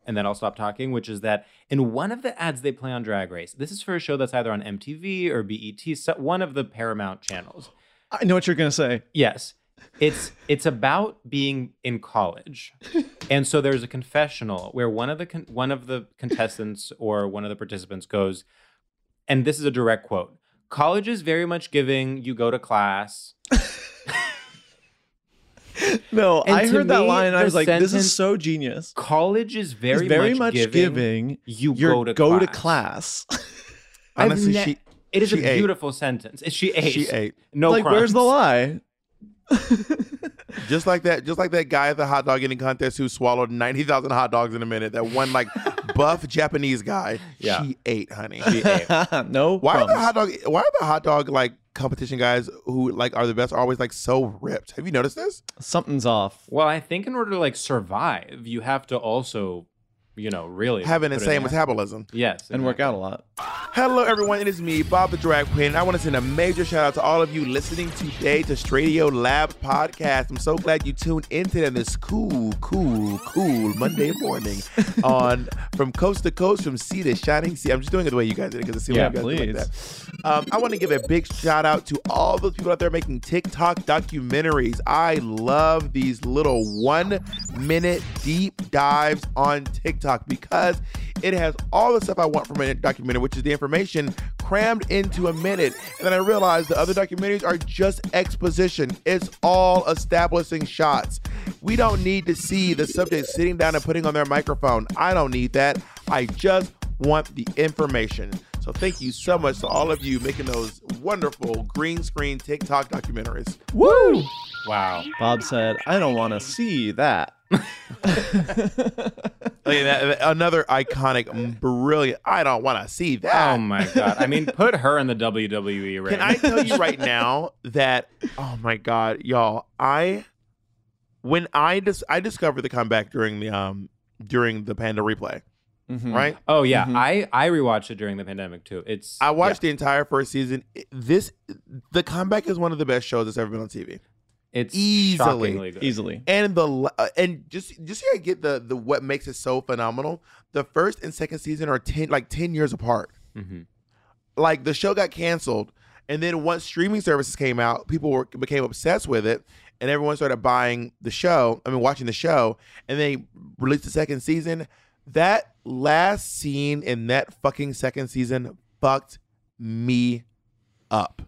and then I'll stop talking. Which is that in one of the ads they play on Drag Race, this is for a show that's either on MTV or BET, one of the Paramount channels. I know what you're gonna say. Yes. It's it's about being in college. *laughs* And so there's a confessional where one of the con- one of the contestants or one of the participants goes and this is a direct quote. College is very much giving you go to class. *laughs* No, And I heard that me, line and I was like, this is so genius. College is very, very much, much giving, giving you go to go class. to class. Honestly, ne- she it is a ate. beautiful sentence. She ate. She ate. No like, where's the lie? *laughs* Just like that, just like that guy at the hot dog eating contest who swallowed ninety thousand hot dogs in a minute. That one like *laughs* buff Japanese guy. Yeah. She ate, honey. She ate. *laughs* no. Why are the hot dog? Why are the hot dog like competition guys who like are the best always like so ripped? Have you noticed this? Something's off. Well, I think in order to like survive, you have to also you know, really have an put it insane metabolism. Yes, and work out a lot. Hello, everyone. It is me, Bob the Drag Queen. I want to send a major shout out to all of you listening today to Stradio Lab Podcast. I'm so glad you tuned into them this cool, cool, cool Monday morning *laughs* on from coast to coast, from sea to shining sea. I'm just doing it the way you guys did it because I see Yeah, like you guys do it like that. Um, I want to give a big shout out to all those people out there making TikTok documentaries. I love these little one minute deep dives on TikTok because it has all the stuff I want from a documentary, which is the information crammed into a minute. And then I realized the other documentaries are just exposition. It's all establishing shots. We don't need to see the subject sitting down and putting on their microphone. I don't need that. I just want the information. So thank you so much to all of you making those wonderful green screen TikTok documentaries. Woo! Wow. Bob said, I don't want to see that. Okay, that- another iconic, brilliant. I don't want to see that. Oh my god! I mean, put her in the WWE ring. Can I tell you right *laughs* now that oh my god, y'all, I when I dis- I discovered the comeback during the um during the Panda replay, Mhm. right? Oh yeah, Mhm. I I rewatched it during the pandemic too. It's I watched the entire first season. This the comeback is one of the best shows that's ever been on TV. It's easily good. Easily. and the uh, and just just here I get the the what makes it so phenomenal. The first and second season are ten like ten years apart. Mhm. Like the show got canceled, and then once streaming services came out, people were became obsessed with it, and everyone started buying the show. I mean, watching the show, and they released the second season. That last scene in that fucking second season fucked me up.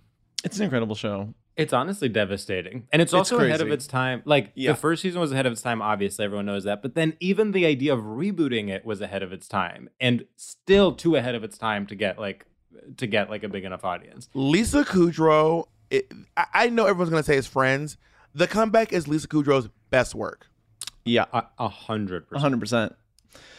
It's an incredible show. It's honestly devastating. And it's It's also ahead of its time. Like Yeah. the first season was ahead of its time, obviously, everyone knows that. But then even the idea of rebooting it was ahead of its time and still too ahead of its time to get like to get like a big enough audience. Lisa Kudrow, it, I, I know everyone's gonna say it's Friends. The comeback is Lisa Kudrow's best work. Yeah, A a hundred percent. 100%.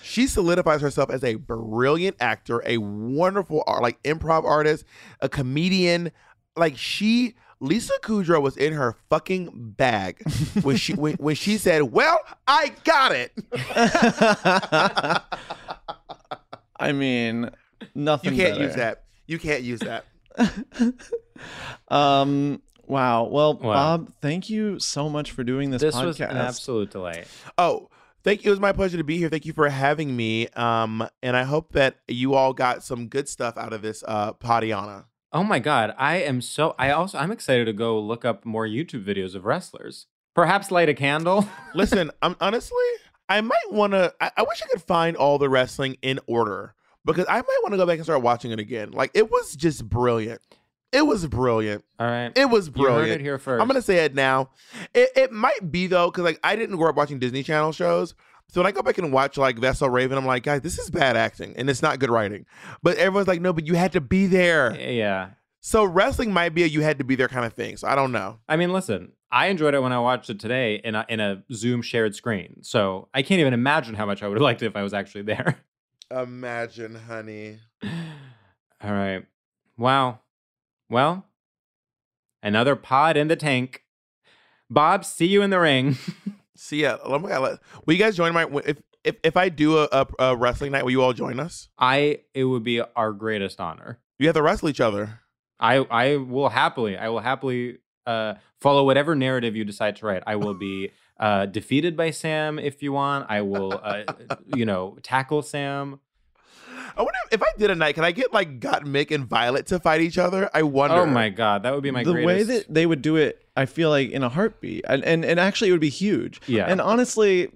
She solidifies herself as a brilliant actor, a wonderful art, like improv artist, a comedian. Like she, Lisa Kudrow was in her fucking bag when she when, when she said, "Well, I got it." I mean, nothing You can't better. use that. You can't use that. *laughs* Um. Wow. Well, Wow. Bob, thank you so much for doing this, This podcast. was an absolute delight. Oh, thank you. It was my pleasure to be here. Thank you for having me. Um, and I hope that you all got some good stuff out of this uh Padiana. Oh my god, I am so I also I'm excited to go look up more YouTube videos of wrestlers. Perhaps light a candle. *laughs* Listen, I'm honestly, I might want to. I, I wish I could find all the wrestling in order because I might want to go back and start watching it again. Like it was just brilliant. It was brilliant. All right. It was brilliant. You heard it here first. I'm gonna say it now. It, it might be though, because like I didn't grow up watching Disney Channel shows. So when I go back and watch like Vessel Raven, I'm like, guys, this is bad acting and it's not good writing. But everyone's like, no, but you had to be there. Yeah. So wrestling might be a you had to be there kind of thing. So I don't know. I mean, listen, I enjoyed it when I watched it today in a, in a Zoom shared screen. So I can't even imagine how much I would have *laughs* liked it if I was actually there. Imagine, honey. *sighs* All right. Wow. Well, another pod in the tank. Bob, see you in the ring. *laughs* See ya. Oh my god. let- Will you guys join my if if if I do a, a, a wrestling night? Will you all join us? I it would be our greatest honor. You have to wrestle each other. I I will happily I will happily uh follow whatever narrative you decide to write. I will be uh defeated by Sam if you want. I will uh *laughs* you know tackle Sam. I wonder if, if I did a night, can I get like Gottmik and Violet to fight each other? I wonder. Oh my god, that would be my the greatest. way that they would do it, I feel like in a heartbeat, and and, and actually it would be huge. Yeah. And honestly,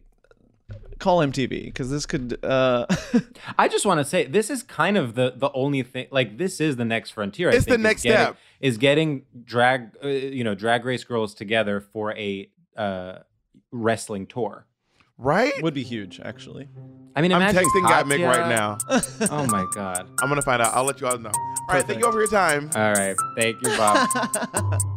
call MTV because this could. uh *laughs* I just want to say this is kind of the the only thing. Like this is the next frontier. I It's the think, is next getting- step. Is getting drag uh, you know drag race girls together for a uh wrestling tour. Right? Would be huge, actually. I mean, I'm imagine texting Gottmik right now. *laughs* oh my god. I'm gonna find out. I'll let you all know. All right, thank you all for your time. All right, thank you, Bob. *laughs*